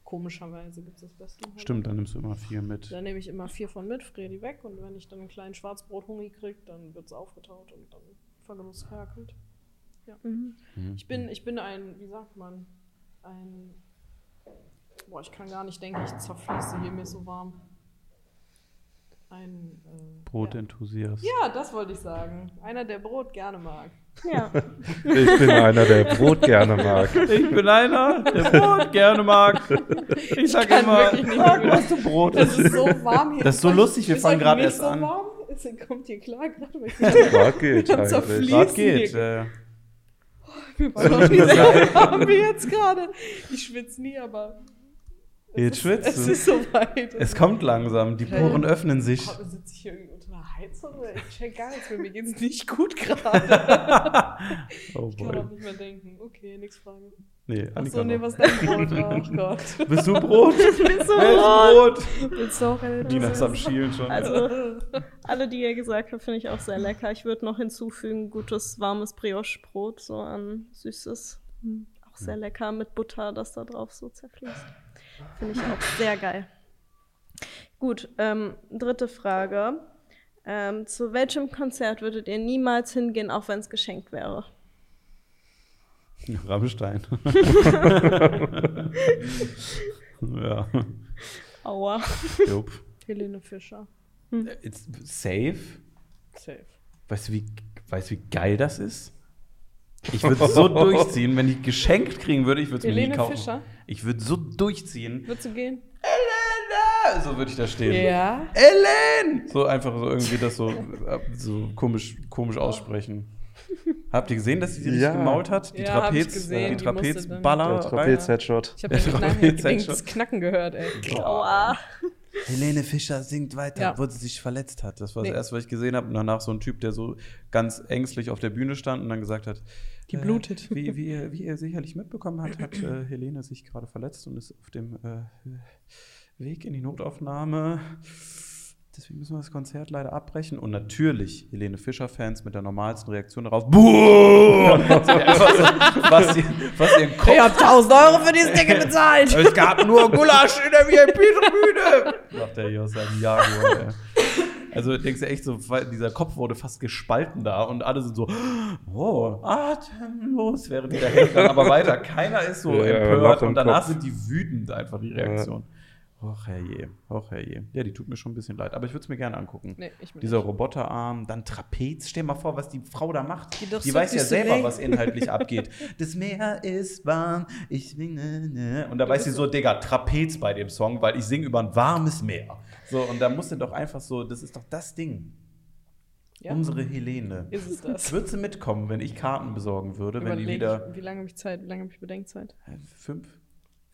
A: Komischerweise gibt es das Beste in Holland.
B: Stimmt, dann nimmst du immer viel mit.
A: Da nehme ich immer vier von mit, friere die weg und wenn ich dann einen kleinen Schwarzbrot-Hungry kriege, dann wird es aufgetaut und dann Vergenuss gehackelt. Ja.
B: Mhm.
A: Ich bin, ich bin ein, wie sagt man, ein. Boah, ich kann gar nicht denken, ich zerfließe hier, mir so warm. Ein. Äh,
B: Brotenthusiast.
A: Ja. ja, das wollte ich sagen. Einer, der Brot gerne mag.
D: ja.
C: Ich bin einer, der Brot gerne mag.
B: Ich bin einer, der Brot gerne mag. Ich sag
A: kann
B: immer,
A: nicht
B: sag, was du Brot
A: Es
B: isst.
A: ist so warm hier.
B: Das ist so lustig, wir
A: Ist
B: fangen gerade
A: nicht
B: erst
A: so
B: an.
A: Warm? Es kommt hier klar gerade. weil ich-
C: Grad geht eigentlich.
B: Grad geht. Äh,
A: Wir waren nie sehr warm wie jetzt gerade. Ich schwitze nie, aber. Es
B: Jetzt
A: ist-
B: schwitzt
A: Es
B: du.
A: ist soweit.
B: es kommt langsam, die Poren öffnen sich.
A: Oh, Sitze ich hier irgendwie unter einer Heizung? oder? Ich check gar nichts mehr. Mir geht es nicht gut gerade.
B: Oh
A: Ich kann
B: boy.
A: auch nicht mehr denken. Okay, nix fragen.
B: Nee,
A: Achso,
B: Annika
A: nee,
B: noch.
A: was ist dein Brot? Oh Gott.
B: Bist du Brot?
D: Bist du
B: Brot?
A: Willst du auch eine
B: Nina ist am Schielen schon.
D: Also, alle, die ihr gesagt habt, finde ich auch sehr lecker. Ich würde noch hinzufügen, gutes, warmes Brioche-Brot, so an süßes. Mm, Auch sehr lecker mit Butter, das da drauf so zerfließt. Finde ich auch sehr geil. Gut, ähm, dritte Frage. Ähm, zu welchem Konzert würdet ihr niemals hingehen, auch wenn es geschenkt wäre?
B: Rammstein. ja.
D: Aua.
B: Jupp.
A: Helene Fischer.
B: It's safe.
A: Safe.
B: Weißt du, wie, weißt, du, wie geil das ist? Ich würde so durchziehen, wenn ich geschenkt kriegen würde, ich würde es mir nie
A: Helene
B: kaufen.
A: Fischer?
B: Ich würde so durchziehen.
A: Würdest du gehen?
B: Elena! So würde ich da stehen.
A: Ja.
B: Ellen! So einfach so irgendwie das so, äh, so komisch, komisch aussprechen. Habt ihr gesehen, dass sie die richtig
C: Ja.
B: gemault hat? Die
A: Ja, hab ich
B: Trapez,
A: gesehen.
B: die Trapezballer.
C: Der Trapez-Headshot.
A: Ich habe den, das Knacken gehört, ey.
D: Aua.
B: Helene Fischer singt weiter,
A: Ja.
B: obwohl sie sich verletzt hat. Das war
A: Nee.
B: das erste, was ich gesehen habe. Und danach so ein Typ, der so ganz ängstlich auf der Bühne stand und dann gesagt hat:
A: Die blutet.
B: Äh, wie, wie, ihr, wie ihr sicherlich mitbekommen habt, hat äh, Helene sich gerade verletzt und ist auf dem äh, Weg in die Notaufnahme. Deswegen müssen wir das Konzert leider abbrechen. Und natürlich Helene Fischer-Fans mit der normalsten Reaktion darauf: Buh! was, was, ihr- was ihren Kopf
A: Ich hab 1000 Euro für dieses Ticket bezahlt.
B: es gab nur Gulasch in der VIP-Tribüne. Sagt der hier aus seinem Jaguar. Ey. Also denkst du echt so, dieser Kopf wurde fast gespalten da und alle sind so, oh, atemlos, während die da hängen, aber weiter. Keiner ist so
C: Ja, ja,
B: empört und danach
C: Kopf.
B: sind die wütend einfach, die Reaktion. Och herrje, och herrje. Ja, die tut mir schon ein bisschen leid, aber ich würde es mir gerne angucken.
A: Nee, ich mir
B: Dieser
A: nicht.
B: Roboterarm, dann Trapez. Stell mal vor, was die Frau da macht.
A: Die
B: Die weiß ja
A: du
B: selber, was inhaltlich abgeht. Das Meer ist warm, ich singe. Ne. Und da weiß sie so, Digga, Trapez bei dem Song, weil ich singe über ein warmes Meer. So, und da musst du doch einfach so, das ist doch das Ding.
A: Ja.
B: Unsere Helene.
A: Ist es das?
B: Würdest du mitkommen, wenn ich Karten besorgen würde, wenn die
A: Überleg,
B: wieder
A: wie lange habe ich Zeit? Wie lange habe ich Bedenkzeit?
B: fünf?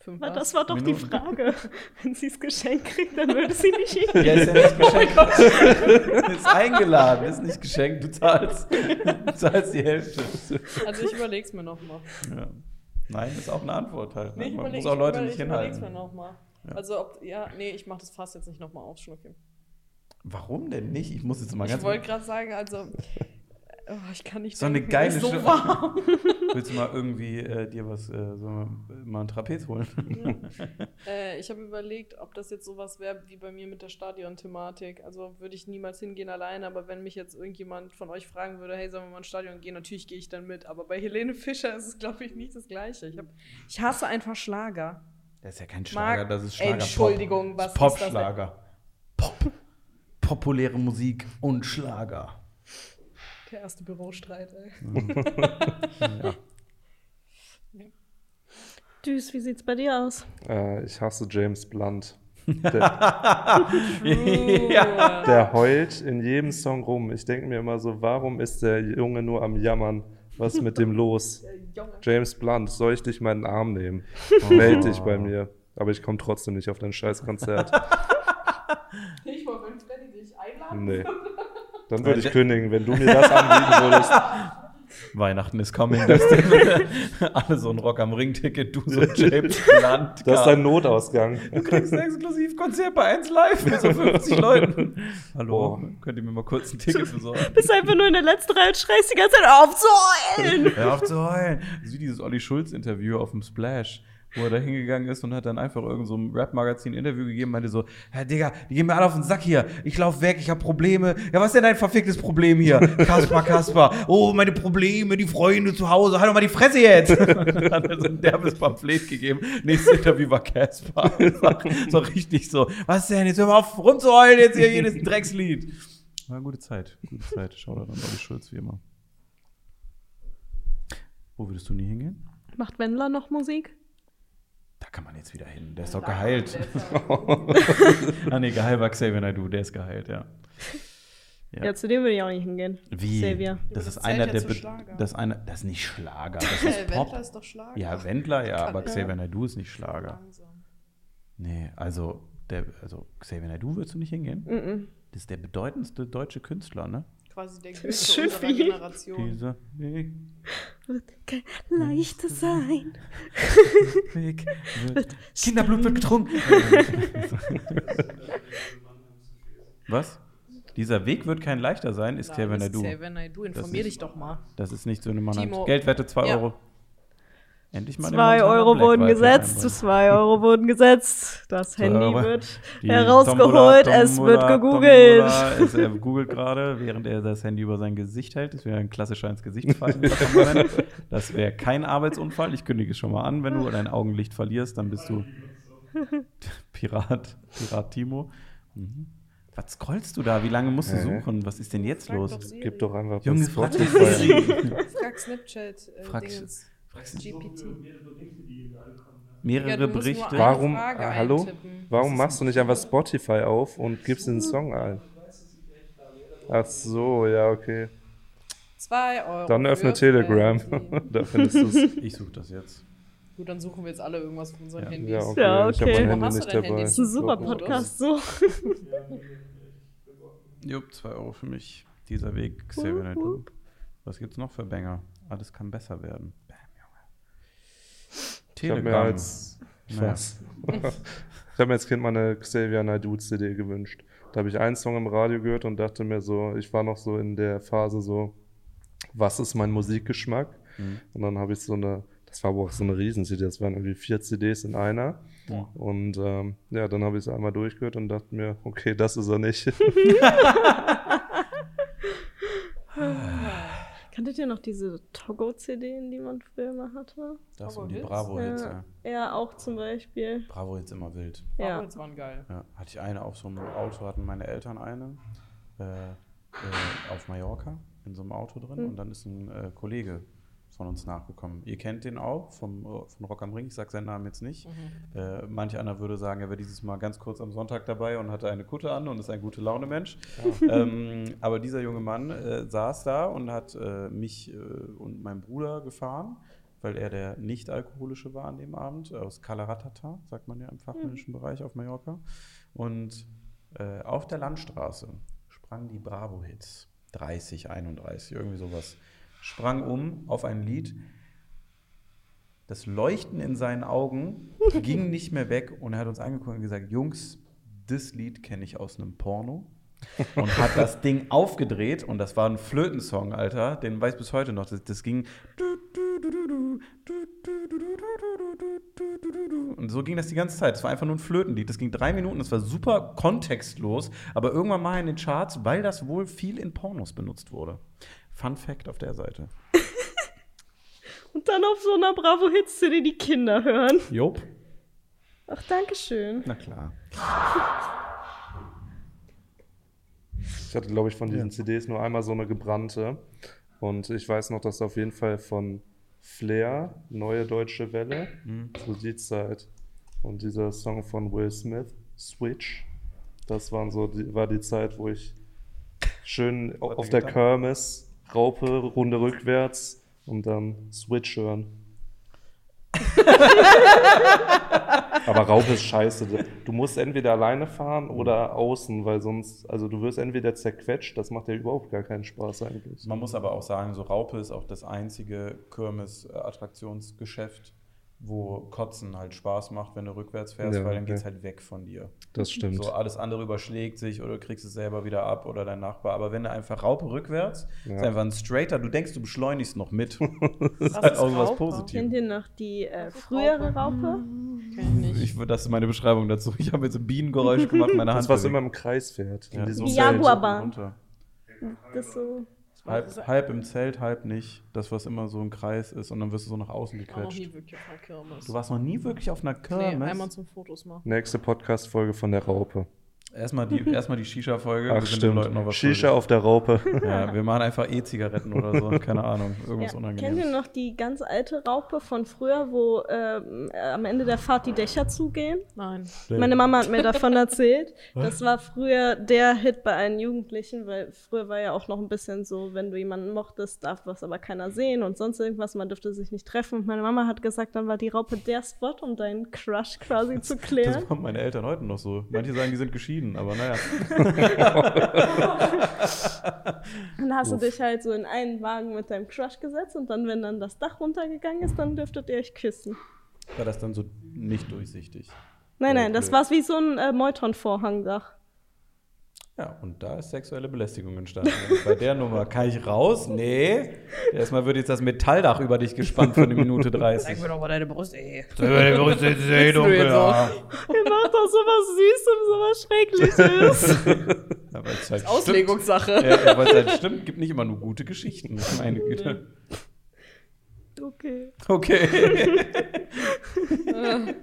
A: Was?
D: das war doch
B: Minuten.
D: die Frage. Wenn sie es geschenkt kriegt, dann würde sie nicht hingehen.
B: Ja, ist ja nicht geschenkt. ist eingeladen, ist nicht geschenkt. Du zahlst, du zahlst die Hälfte.
A: Also ich überleg's mir nochmal.
B: Ja. Nein, ist auch eine Antwort halt. Ne?
A: Nee, ich
B: Man
A: überleg,
B: muss auch Leute
A: ich
B: nicht
A: überleg, ich überleg's mir
B: hinhalten.
A: nochmal.
B: Ja.
A: Also ob, ja, nee, ich mach das Fass jetzt nicht nochmal auf, Schnucki.
B: Warum denn nicht? Ich muss jetzt mal
A: Ich
B: ganz
A: wollte gerade sagen, also, oh, ich kann nicht
B: So eine
A: denken,
B: geile
A: so warm.
B: Willst du mal irgendwie äh, dir was, äh, so mal, mal ein Trapez holen?
A: Äh, ich habe überlegt, ob das jetzt sowas wäre wie bei mir mit der Stadion-Thematik. Also würde ich niemals hingehen alleine, aber wenn mich jetzt irgendjemand von euch fragen würde, hey, sollen wir mal ins Stadion gehen, natürlich gehe ich dann mit. Aber bei Helene Fischer ist es, glaube ich, nicht das Gleiche. Ich, hab, ich hasse einfach Schlager.
B: Das ist ja kein Schlager,
A: Marc,
B: das ist Schlager.
A: Entschuldigung, was
B: das ist
A: das?
B: Popschlager. Pop. Populäre Musik und Schlager.
A: Der erste Bürostreit, ey.
B: Ja.
D: Düs, wie sieht's bei dir aus?
C: Äh, ich hasse James Blunt.
B: ja.
C: Der heult in jedem Song rum. Ich denke mir immer so, warum ist der Junge nur am Jammern? Was ist mit dem los? James Blunt, soll ich dich mal in den Arm nehmen? Meld dich bei mir. Aber ich komme trotzdem nicht auf dein Scheißkonzert.
A: Ich wollte, wenn Freddy dich einladen
C: Nee. Dann würde ich kündigen, wenn du mir das anbieten würdest.
B: Weihnachten ist coming. Alle so ein Rock am Ring-Ticket, du so ein James Blunt.
C: Das ist ein Notausgang.
B: Du kriegst ein Exklusivkonzert bei 1 Live mit so 50 Leuten. Hallo,
C: Boah.
B: könnt ihr mir mal kurz ein Ticket besorgen?
D: Bist einfach nur in der letzten Reihe und schreist die ganze Zeit auf zu heulen.
B: Hör auf zu heulen. Das ist wie dieses Olli Schulz-Interview auf dem Splash, wo er da hingegangen ist und hat dann einfach irgend so ein Rap-Magazin ein Interview gegeben, meinte so, Herr Digga, die gehen mir alle auf den Sack hier. Ich lauf weg, ich habe Probleme. Ja, was ist denn dein verficktes Problem hier? Kasper, Kasper. Oh, meine Probleme, die Freunde zu Hause. Halt doch mal die Fresse jetzt. Und dann hat er so ein derbes Pamphlet gegeben. Nächstes Interview war Kasper. So richtig so, was denn? Jetzt hör mal auf rumzuheulen jetzt hier jedes Dreckslied. War eine gute Zeit. Gute Zeit. Schau da dann Olli Schulz wie immer. Wo würdest du nie hingehen?
D: Macht Wendler noch Musik?
B: Da kann man jetzt wieder hin. Der ist doch geheilt. ah, nee, geheilt war Xavier Naidoo. Der ist geheilt, ja. Ja.
D: Ja, zu dem würde ich auch nicht hingehen.
B: Wie?
D: Xavier.
B: Das
A: das
B: ist einer
A: ja
B: der. Das, ist einer, das ist nicht Schlager. Das ist Pop.
A: Wendler ist doch Schlager.
B: Ja, Wendler, ja, aber Xavier Naidoo ist nicht Schlager.
A: Langsam.
B: Nee, also, der, also Xavier Naidoo würdest du nicht hingehen?
D: Mhm.
B: Das ist der bedeutendste deutsche Künstler, ne?
A: Quasi der
D: ist
A: Goethe
D: schön
A: unserer. Generation.
B: Dieser Weg,
D: Wird kein leichtes sein.
B: Weg wird. Kinderblut wird getrunken. Was? Dieser Weg wird kein leichter sein, ist Xavier
A: Nein, das ist
B: Naidoo.
A: Xavier Naidoo. Informier dich doch mal.
B: Das ist nicht so eine Mann.
A: Timo.
B: Geldwette 2
A: Ja.
B: Euro. Endlich mal
D: Zwei Euro
B: Black
D: wurden gesetzt,
B: einbringen.
D: zwei Euro wurden gesetzt. Das Handy
B: Euro.
D: wird
B: Die
D: herausgeholt,
B: Tombola-
D: es wird gegoogelt.
B: Tombola ist, er googelt gerade, während er das Handy über sein Gesicht hält. Das wäre ein klassischer ins Gesicht fallen. das wäre kein Arbeitsunfall. Ich kündige es schon mal an. Wenn du dein Augenlicht verlierst, dann bist du Pirat, Pirat Timo. Mhm. Was scrollst du da? Wie lange musst du suchen? Was ist denn jetzt
A: Frag
B: los?
A: doch.
C: Gib doch einfach
B: Junge, frag
C: Spotify.
A: Frag Snapchat. Äh,
B: Frag-
A: Dingens. GPT.
B: Mehrere
A: Ja,
B: Berichte.
C: Warum,
A: Frage
C: ah, hallo?
A: eintippen.
C: Warum machst du nicht einfach Spotify auf und gibst den Song ein? Ach so, ja, okay.
A: Zwei Euro.
C: Dann öffne Telegram. Da findest du es.
B: Ich suche das jetzt.
A: Gut, dann suchen wir jetzt alle irgendwas von unseren
B: Ja.
A: Handys.
C: Ja, okay.
D: Ja,
C: Ich habe
D: okay.
C: mein
A: Wo
C: Handy nicht
A: dein
C: dabei.
A: Handy?
D: Das ist ein super. Podcast, so.
B: Jupp, 2 Euro für mich. Dieser Weg, Xavier Naidoo. Was gibt's noch für Banger? Alles kann besser werden. Junge.
C: Ich habe mir
B: Telegram.
C: als
B: Naja.
C: was? ich habe mir als Kind mal eine Xavier Naidoo CD gewünscht. Da habe ich einen Song im Radio gehört und dachte mir so, ich war noch so in der Phase so, was ist mein Musikgeschmack?
B: Mhm.
C: Und dann habe ich so eine, das war aber auch so eine Riesen-CD, das waren irgendwie vier CDs in einer.
B: Ja.
C: Und ähm, ja, dann habe ich es einmal durchgehört und dachte mir, okay, das ist er nicht.
D: Kanntet ihr noch diese Togo-CDs, die man früher mal hatte?
B: Das
A: Bravo
B: und die
A: Hits?
B: Bravo-Hits,
D: ja.
B: ja.
D: ja, auch zum Beispiel.
B: Bravo-Hits immer wild.
A: Ja. Jetzt waren geil.
B: Ja, hatte ich eine auf so einem Auto, hatten meine Eltern eine äh, äh, auf Mallorca in so einem Auto drin
D: Mhm.
B: und dann ist ein äh, Kollege von uns nachgekommen. Ihr kennt den auch vom, äh, von Rock am Ring, ich sage seinen Namen jetzt nicht.
A: Mhm.
B: Äh, manch einer würde sagen, er wäre dieses Mal ganz kurz am Sonntag dabei und hatte eine Kutte an und ist ein gute Laune Mensch. ähm, aber dieser junge Mann äh, saß da und hat äh, mich äh, und meinen Bruder gefahren weil er der nicht-alkoholische war an dem Abend, aus Kalaratata, sagt man ja im fachmännischen Bereich auf Mallorca. Und äh, auf der Landstraße sprang die Bravo-Hits, 30, 31, irgendwie sowas, sprang um auf ein Lied. Das Leuchten in seinen Augen ging nicht mehr weg und er hat uns angeguckt und gesagt, Jungs, das Lied kenne ich aus einem Porno und hat das Ding aufgedreht und das war ein Flötensong, Alter, den weiß ich bis heute noch. Das, das ging und so ging das die ganze Zeit. Das war einfach nur ein Flötenlied. Das ging drei Minuten, das war super kontextlos, aber irgendwann mal in den Charts, weil das wohl viel in Pornos benutzt wurde. Fun Fact auf der Seite.
D: Und dann auf so einer Bravo-Hits-CD die Kinder hören.
B: Jupp.
D: Ach, danke schön.
B: Na klar.
C: Ich hatte, glaube ich, von diesen CDs nur einmal so eine gebrannte. Und ich weiß noch, dass auf jeden Fall von Flair, Neue Deutsche Welle, zu die Zeit. Und dieser Song von Will Smith, Switch, das waren so die, war die Zeit, wo ich schön au- auf der
B: getan?
C: Raupe, Runde rückwärts und dann Switch hören. Aber Raupe ist scheiße. Du musst entweder alleine fahren oder außen, weil sonst, also du wirst entweder zerquetscht, das macht ja überhaupt gar keinen Spaß eigentlich.
B: Man muss aber auch sagen, so Raupe ist auch das einzige Kirmes-Attraktionsgeschäft, wo Kotzen halt Spaß macht, wenn du rückwärts fährst,
C: Ja,
B: weil dann
C: okay.
B: geht's halt weg von dir.
C: Das stimmt.
B: So alles andere überschlägt sich oder du kriegst es selber wieder ab oder dein Nachbar. Aber wenn du einfach Raupe rückwärts, ist
C: Ja.
B: einfach ein straighter, du denkst, du beschleunigst noch mit. das ist halt
A: ist
B: auch so was
A: Raupe?
D: Kennt
B: Positives.
D: ihr noch die äh,
A: ist
D: frühere
A: Raupe?
D: Raupe?
A: Kenn ich nicht.
B: Ich, das ist meine Beschreibung dazu. Ich habe jetzt ein Bienengeräusch gemacht, meine Hand.
C: Das, was
B: bewegt.
C: immer im Kreis fährt. in
B: Ja.
C: diesem
D: Die. Jaguarbahn.
B: Runter.
D: Das so.
B: Halb, halb im Zelt, halb nicht. Das, was immer so ein Kreis ist und dann wirst du so nach außen
A: Ich war noch nie
B: gequetscht.
A: wirklich auf einer Kirmes.
B: Du warst noch nie wirklich auf einer
A: nee,
B: Kirmes?
A: einmal zum Fotos machen.
C: Nächste Podcast-Folge von der Raupe.
B: Erstmal die, erstmal die Shisha-Folge.
C: Ach
B: wir sind den Leuten noch
C: stimmt.
B: was
C: Shisha
B: schuldig.
C: auf der Raupe.
B: Ja, wir machen einfach E-Zigaretten oder so. Keine Ahnung. Irgendwas
D: Ja.
B: Unangenehmes.
D: Kennt ihr noch die ganz alte Raupe von früher, wo ähm, äh, am Ende der Fahrt die Dächer zugehen?
A: Nein.
D: Meine Mama hat mir davon erzählt. Das war früher der Hit bei allen Jugendlichen, weil früher war ja auch noch ein bisschen so, wenn du jemanden mochtest, darf was aber keiner sehen und sonst irgendwas, man dürfte sich nicht treffen. Und meine Mama hat gesagt, dann war die Raupe der Spot, um deinen Crush quasi zu klären.
B: Das machen meine Eltern heute noch so. Manche sagen, die sind geschieden, aber naja.
D: Dann hast du dich halt so in einen Wagen mit deinem Crush gesetzt und dann, wenn dann das Dach runtergegangen ist, dann dürftet ihr euch küssen.
B: War das dann so nicht durchsichtig?
D: Nein, nein, das war wie so ein äh, Meuton-Vorhangdach.
B: Ja, und da ist sexuelle Belästigung entstanden. Und bei der Nummer kann ich raus? Nee. Erstmal wird jetzt das Metalldach über dich gespannt für eine Minute 30.
A: doch mal deine Brust, ey.
B: Deine Brust ist sehr
A: du jetzt
B: ja.
D: Ihr macht doch sowas Süßes, sowas Schreckliches.
B: Ja, weil es halt
A: Auslegungssache.
B: Stimmt. Ja, weil es halt stimmt, gibt nicht immer nur gute Geschichten. Meine Güte.
D: okay.
B: Okay.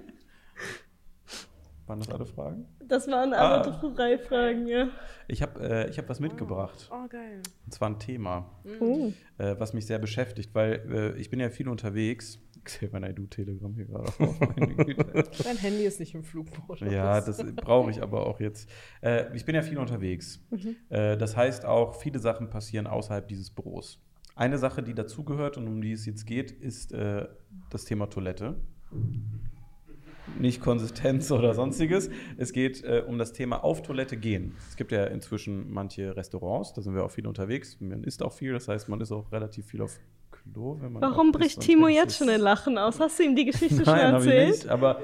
B: Waren das alle Fragen?
D: Das waren
B: Ah.
D: alle drei Fragen, ja.
B: Ich habe äh, ich hab was mitgebracht.
A: Oh, geil.
B: Und zwar ein Thema,
D: Oh.
B: äh, was mich sehr beschäftigt, weil äh, ich bin ja viel unterwegs. Ich sehe mein IDU-Telegramm hier gerade auf. Meine Güte.
A: Dein Handy ist nicht im Flugmodus.
B: Ja, das brauche ich aber auch jetzt. Äh, ich bin ja viel unterwegs. Äh, das heißt auch, viele Sachen passieren außerhalb dieses Büros. Eine Sache, die dazugehört und um die es jetzt geht, ist äh, das Thema Toilette. Nicht Konsistenz oder sonstiges. Es geht äh, um das Thema auf Toilette gehen. Es gibt ja inzwischen manche Restaurants, da sind wir auch viel unterwegs. Man isst auch viel, das heißt, man ist auch relativ viel auf Klo. Wenn man
D: Warum bricht Timo jetzt schon in Lachen aus? Hast du ihm die Geschichte schon
B: Nein, habe ich
D: erzählt?
B: nicht, aber.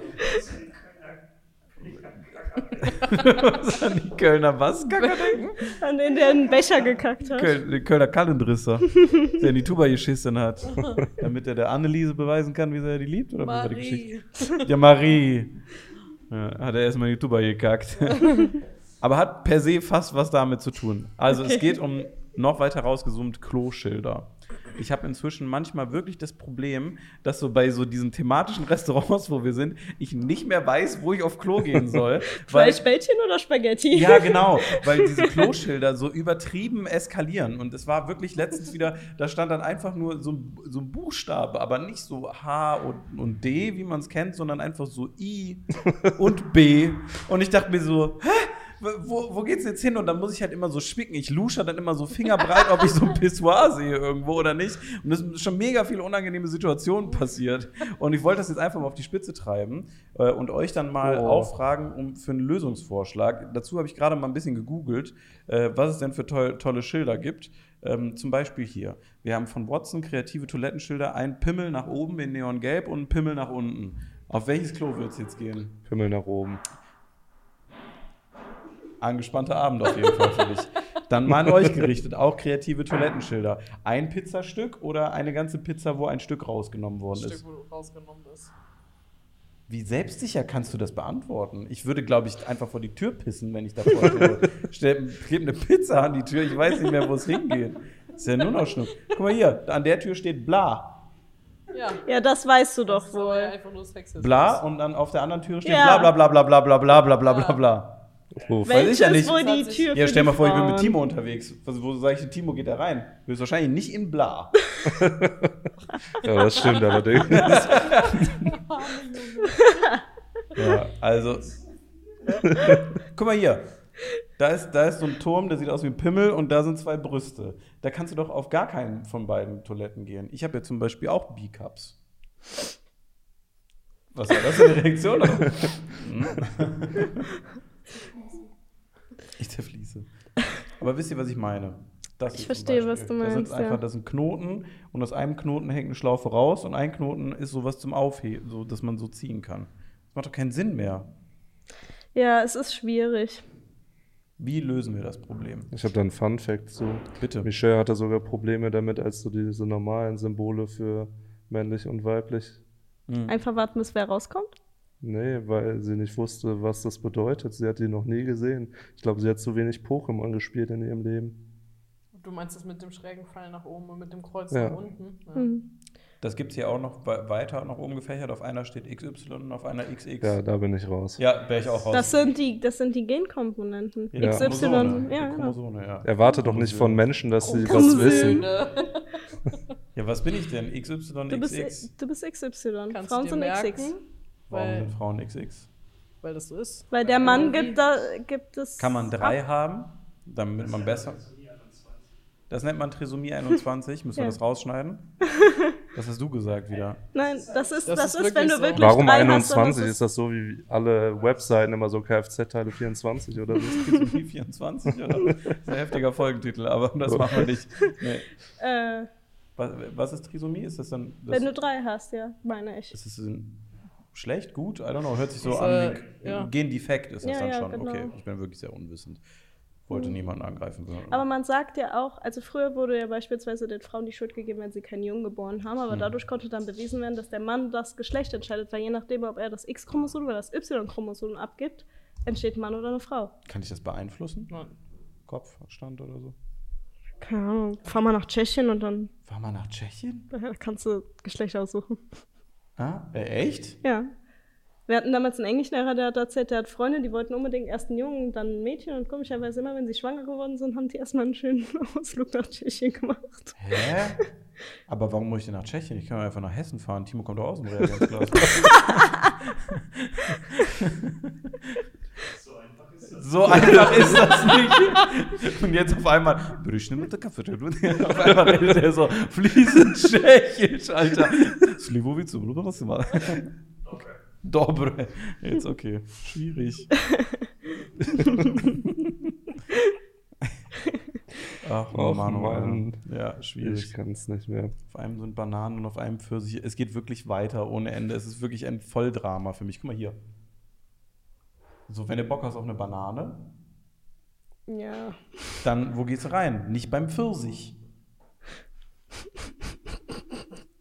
B: Was an die Kölner was? denken?
D: An den, der einen Becher gekackt hat.
B: Köl den Kölner Kallendrisser, der in die Tuba geschissen hat. Damit er der Anneliese beweisen kann, wie sehr er die liebt? Oder wie die
A: Marie.
B: Geschichte? Ja, Marie. Ja, hat er erstmal in die Tuba gekackt. Aber hat per se fast was damit zu tun. Also es
D: Okay.
B: geht um noch weiter rausgezoomt Kloschilder. Ich habe inzwischen manchmal wirklich das Problem, dass so bei so diesen thematischen Restaurants, wo wir sind, ich nicht mehr weiß, wo ich auf Klo gehen soll. weil,
D: Fleischbällchen oder Spaghetti?
B: ja, genau, weil diese Kloschilder so übertrieben eskalieren. Und es war wirklich letztens wieder, da stand dann einfach nur so ein, so ein Buchstabe, aber nicht so H und, und D, wie man es kennt, sondern einfach so I und B. Und ich dachte mir so, hä? Wo, wo geht's jetzt hin? Und dann muss ich halt immer so schwicken. Ich lusche dann immer so fingerbreit, ob ich so ein Pissoir sehe irgendwo oder nicht. Und es sind schon mega viele unangenehme Situationen passiert. Und ich wollte das jetzt einfach mal auf die Spitze treiben äh, und euch dann mal
C: Oh.
B: auffragen um, für einen Lösungsvorschlag. Dazu habe ich gerade mal ein bisschen gegoogelt, äh, was es denn für toll, tolle Schilder gibt. Ähm, zum Beispiel hier. Wir haben von Watson kreative Toilettenschilder, ein Pimmel nach oben in Neongelb und ein Pimmel nach unten. Auf welches Klo wird es jetzt gehen?
C: Pimmel nach oben.
B: Angespannter Abend auf jeden Fall für dich. Dann mal an euch gerichtet, auch kreative Toilettenschilder. Ein Pizzastück oder eine ganze Pizza, wo ein Stück rausgenommen worden
A: Stück,
B: ist?
A: wo rausgenommen ist.
B: Wie selbstsicher kannst du das beantworten? Ich würde, glaube ich, einfach vor die Tür pissen, wenn ich da vor Stell, kleb eine Pizza an die Tür, ich weiß nicht mehr, wo es hingeht. Ist ja nur noch Schnuck. Guck mal hier, an der Tür steht bla.
A: Ja.
D: Ja, das weißt du
A: Das
D: doch wohl.
A: einfach nur Sexismus.
B: Bla und dann auf der anderen Tür steht
D: Ja.
B: bla bla bla bla bla bla bla bla bla bla.
C: Uff.
B: Weil-
D: Welches
B: ich ja nicht.
D: wohl die Tür
B: Ja, stell mal vor, ich bin mit? Timo unterwegs. Was, wo sag ich, Timo geht da rein? Höchstwahrscheinlich nicht in bla.
C: Ja, das stimmt allerdings.
B: Ja, also. Guck mal hier. Da ist, da ist so ein Turm, der sieht aus wie ein Pimmel und da sind zwei Brüste. Da kannst du doch auf gar keinen von beiden Toiletten gehen. Ich habe ja zum Beispiel auch B-Cups. Was war das für eine Reaktion? Ich zerfließe. Aber wisst ihr, was ich meine? Das
D: Ich verstehe, was du
B: Das
D: meinst,
B: ist einfach,
D: ja.
B: das ist ein Knoten und aus einem Knoten hängt eine Schlaufe raus und ein Knoten ist sowas zum Aufheben, so dass man so ziehen kann. Das macht doch keinen Sinn mehr.
D: Ja, es ist schwierig.
B: Wie lösen wir das Problem?
C: Ich habe da einen Fun-Fact zu.
B: Bitte.
C: Michelle hatte sogar Probleme damit, als du diese normalen Symbole für männlich und weiblich.
B: Hm.
D: Einfach warten, bis wer rauskommt.
C: Nee, weil sie nicht wusste, was das bedeutet. Sie hat die noch nie gesehen. Ich glaube, sie hat zu wenig Pokémon gespielt in ihrem Leben.
A: Du meinst das mit dem schrägen Pfeil nach oben und mit dem Kreuz
C: Ja.
A: nach unten? Ja.
D: Hm.
B: Das gibt es hier auch noch we- weiter nach oben gefächert. Auf einer steht XY und auf einer XX.
C: Ja, da bin ich raus.
B: Ja, wäre ich auch raus.
D: Das sind die, das sind die Genkomponenten.
B: Ja,
D: XY.
B: Chromosome.
D: Ja, genau.
B: Ja.
C: Erwarte doch nicht von Menschen, dass sie was wissen.
B: ja, was bin ich denn? XY,
D: Du
B: XX?
D: bist, du bist XY.
A: Kannst
D: Frauen
A: du dir
D: sind
A: merken,
D: XX.
B: Warum
A: weil,
B: sind Frauen XX?
A: weil das so ist.
D: Weil der Mann gibt, da, gibt es.
B: Kann man drei haben, damit man besser. Das nennt man Trisomie 21. Müssen wir
D: Ja.
B: das rausschneiden? Das hast du gesagt wieder.
D: Nein, das ist,
A: Das
D: das
A: ist
D: ist, wenn
A: wirklich
D: du
A: so.
D: wirklich.
C: Warum
D: drei hast, dann
C: 21? Ist das so wie alle Webseiten immer so Kfz-Teile 24 oder so?
B: Trisomie 24, oder? Das ist ein heftiger Folgentitel, aber das machen wir nicht. Nee.
D: äh,
B: Was, was ist Trisomie? Ist das dann. Das,
D: wenn du drei hast, ja, meine ich.
B: ist das ein schlecht, gut? I don't know. Hört sich so
A: Das,
B: an
A: äh, ja.
B: Gendefekt ist das
D: Ja,
B: dann
D: ja,
B: schon.
D: genau.
B: Okay, ich bin wirklich sehr unwissend. Wollte niemanden angreifen.
D: Aber man sagt ja auch, also früher wurde ja beispielsweise den Frauen die Schuld gegeben, wenn sie keinen Jungen geboren haben, aber
B: Hm.
D: dadurch konnte dann bewiesen werden, dass der Mann das Geschlecht entscheidet, weil je nachdem, ob er das X-Chromosom oder das Y-Chromosom abgibt, entsteht ein Mann oder eine Frau.
B: Kann ich das beeinflussen?
A: Nein.
B: Kopfstand oder so?
D: Keine Ahnung, fahr mal nach Tschechien und dann
B: War mal nach Tschechien?
D: äh, kannst du Geschlecht aussuchen.
B: Ah, äh, echt?
D: Ja. Wir hatten damals einen Englischlehrer, der hat erzählt, der hat Freunde, die wollten unbedingt erst einen Jungen, dann ein Mädchen und komischerweise immer, wenn sie schwanger geworden sind, haben die erstmal einen schönen Ausflug nach Tschechien gemacht.
B: Hä? Aber warum muss ich denn nach Tschechien? Ich kann doch einfach nach Hessen fahren. Timo kommt doch aus dem Reagenzglas. So einfach ist das nicht. Und jetzt auf einmal, Brüchen mit der Kaffee. Auf einmal redet er so fließend Tschechisch, Alter. Slivovic, was mal. Dobre. Jetzt okay. Schwierig. Ach, oh
C: Mann.
B: Mann. Ja, schwierig.
C: Ich kann es nicht mehr.
B: Auf einem sind Bananen und auf einem Pfirsich. Es geht wirklich weiter ohne Ende. Es ist wirklich ein Volldrama für mich. Guck mal hier. So, wenn du Bock hast auf eine Banane,
D: Ja.
B: dann wo gehst du rein? Nicht beim Pfirsich.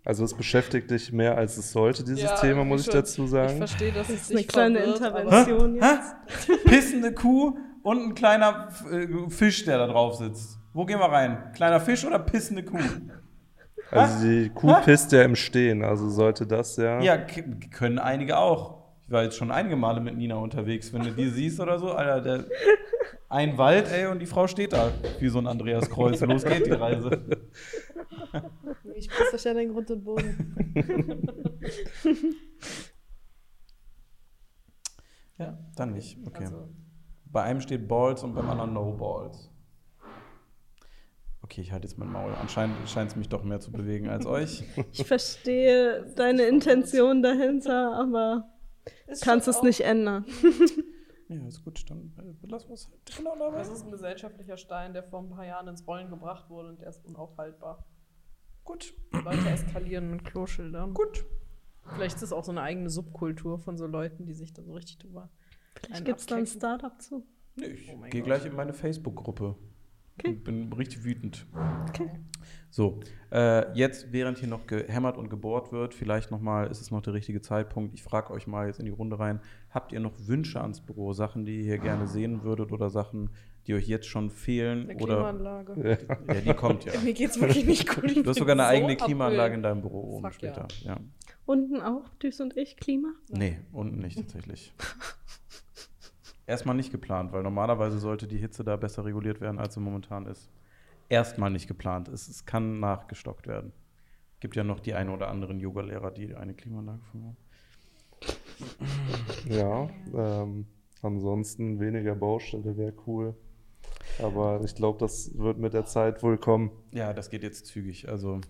C: Also es beschäftigt dich mehr, als es sollte, dieses
A: Ja,
C: Thema, muss ich
A: schon.
C: dazu
A: Ich
C: sagen.
A: verstehe, dass es
D: Das ist eine
A: dich
D: kleine
A: verwirrt,
D: Intervention
B: Hä?
D: jetzt.
B: Pissende Kuh und ein kleiner äh, Fisch, der da drauf sitzt. Wo gehen wir rein? Kleiner Fisch oder pissende Kuh?
C: Also die Kuh pisst ja im Stehen, also sollte das ja.
B: Ja, können einige auch. Ich war jetzt schon einige Male mit Nina unterwegs. Wenn du die siehst oder so, Alter, der, ein Wald, ey, und die Frau steht da wie so ein Andreas Kreuz. Los geht die Reise.
A: Ich passe euch ja den Grund und Boden.
B: Ja, dann nicht. Okay.
A: Also,
B: Bei einem steht Balls und beim anderen No Balls. Okay, ich halte jetzt mein Maul. Anscheinend scheint es mich doch mehr zu bewegen als euch.
D: Ich verstehe deine Intention dahinter, aber
A: Ist
D: kannst es nicht ändern.
B: Ja, ist gut, dann äh, lassen wir es halt genau dabei.
A: Das ist ein gesellschaftlicher Stein, der vor ein paar Jahren ins Rollen gebracht wurde und der ist unaufhaltbar.
B: Gut,
A: Leute eskalieren mit Kloschildern.
B: gut.
A: Vielleicht ist es auch so eine eigene Subkultur von so Leuten, die sich da so richtig drüber.
D: Vielleicht gibt es da ein. Startup zu.
B: Nee, ich
A: Oh
B: gehe gleich in meine Facebook-Gruppe.
D: Okay.
B: Und bin richtig wütend.
D: Okay.
B: So, äh, jetzt, während hier noch gehämmert und gebohrt wird, vielleicht nochmal, ist es noch der richtige Zeitpunkt. Ich frage euch mal jetzt in die Runde rein, habt ihr noch Wünsche ans Büro? Sachen, die ihr hier gerne sehen würdet oder Sachen, die euch jetzt schon fehlen?
A: Eine
B: oder
A: Klimaanlage.
B: Ja, die kommt ja.
A: Mir geht's wirklich nicht gut. Ich
B: Du hast sogar eine
A: so
B: eigene. Klimaanlage in deinem Büro oben
A: Fuck
B: später. Ja.
D: Unten auch, Düs und ich, Klima.
B: Nee, unten nicht tatsächlich. Erstmal nicht geplant, weil normalerweise sollte die Hitze da besser reguliert werden, als sie momentan ist. Erstmal nicht geplant. Es, es kann nachgestockt werden. Gibt ja noch die ein oder anderen Yoga-Lehrer, die eine Klimaanlage von haben.
C: Ja, ähm, ansonsten weniger Baustelle wäre cool. Aber ich glaube, das wird mit der Zeit wohl kommen.
B: Ja, das geht jetzt zügig. Also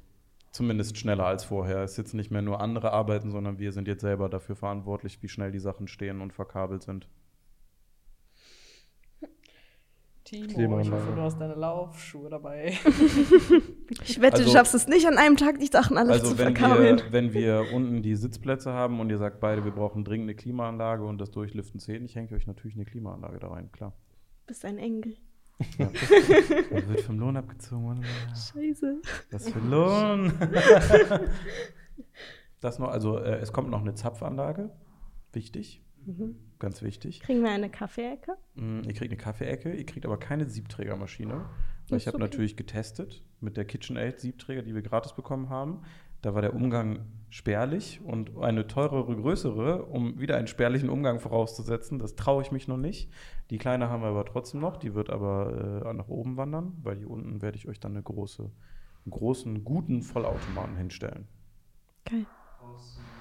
B: zumindest schneller als vorher. Es ist jetzt nicht mehr nur andere arbeiten, sondern wir sind jetzt selber dafür verantwortlich, wie schnell die Sachen stehen und verkabelt sind.
A: Timo, ich hoffe, du hast deine Laufschuhe dabei.
D: Ich wette,
B: Also-
D: du schaffst es nicht an einem Tag, die Sachen alle
B: Also
D: zu
B: wenn
D: verkabeln.
B: wir, wenn wir unten die Sitzplätze haben und ihr sagt beide, wir brauchen dringend eine Klimaanlage und das Durchlüften zählt nicht, hängt euch natürlich eine Klimaanlage da rein, klar.
D: bist ein Engel.
B: Da wird vom Lohn abgezogen.
D: Scheiße.
B: Was für Lohn? das noch, also äh, es kommt noch eine Zapfanlage. Wichtig. Ganz wichtig.
D: Kriegen wir eine Kaffeeecke?
B: Mm, Ihr kriegt eine Kaffeeecke, ihr kriegt aber keine Siebträgermaschine. Weil ich habe
D: okay.
B: natürlich getestet mit der KitchenAid Siebträger, die wir gratis bekommen haben. Da war der Umgang spärlich und eine teurere, größere, um wieder einen spärlichen Umgang vorauszusetzen, das traue ich mich noch nicht. Die kleine haben wir aber trotzdem noch, die wird aber äh, nach oben wandern, weil hier unten werde ich euch dann eine große, einen großen, guten Vollautomaten hinstellen.
D: Geil.
B: B-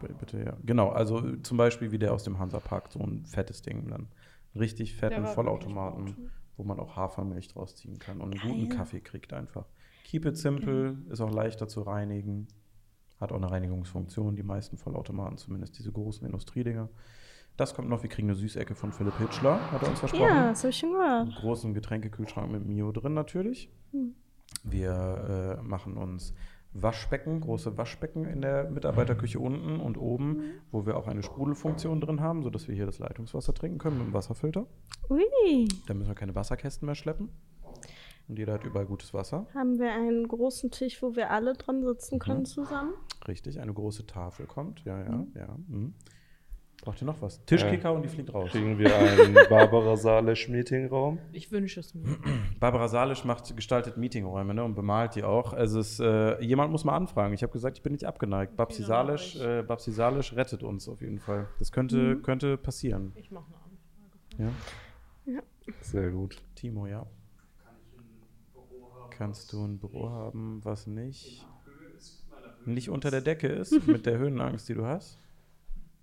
B: Bitte, ja. Genau, also äh, zum Beispiel wie der aus dem Hansapark, so ein fettes Ding dann. Richtig fetten Vollautomaten, wo man auch Hafermilch draus ziehen kann und einen
D: Geil.
B: guten Kaffee kriegt einfach. Keep it simple, ist auch leichter zu reinigen, hat auch eine Reinigungsfunktion, die meisten Vollautomaten, zumindest diese großen Industriedinger. Das kommt noch, wir kriegen eine Süßecke von Philipp Hitchler, hat er uns versprochen.
D: Ja, das habe ich schon
B: Einen
D: gehört.
B: großen Getränkekühlschrank mit Mio drin natürlich.
D: Hm.
B: Wir äh, machen uns Waschbecken, große Waschbecken in der Mitarbeiterküche unten und oben,
D: Mhm.
B: wo wir auch eine Sprudelfunktion drin haben, sodass wir hier das Leitungswasser trinken können mit dem Wasserfilter.
D: Ui.
B: Da müssen wir keine Wasserkästen mehr schleppen. Und jeder hat überall gutes Wasser.
D: Haben wir einen großen Tisch, wo wir alle dran sitzen können
B: Mhm.
D: zusammen?
B: Richtig, eine große Tafel kommt. Ja, ja,
D: Mhm.
B: ja. Mhm. Braucht ihr noch was? Tischkicker und die fliegt raus.
C: Kriegen wir einen Barbara Salisch Meetingraum?
A: Ich wünsche es mir.
B: Barbara Salisch macht, gestaltet Meetingräume ne, und bemalt die auch. Also es, äh, jemand muss mal anfragen. Ich habe gesagt, ich bin nicht abgeneigt. Babsi Salisch,
A: ich.
B: äh, Babsi Salisch rettet uns auf jeden Fall. Das könnte,
D: Mhm.
B: könnte passieren.
A: Ich mache eine Anfrage.
B: Ja?
C: Sehr gut.
B: Timo, ja. Kannst du ein Büro haben, was nicht, nicht unter der Decke ist, mit der Höhenangst, die du hast?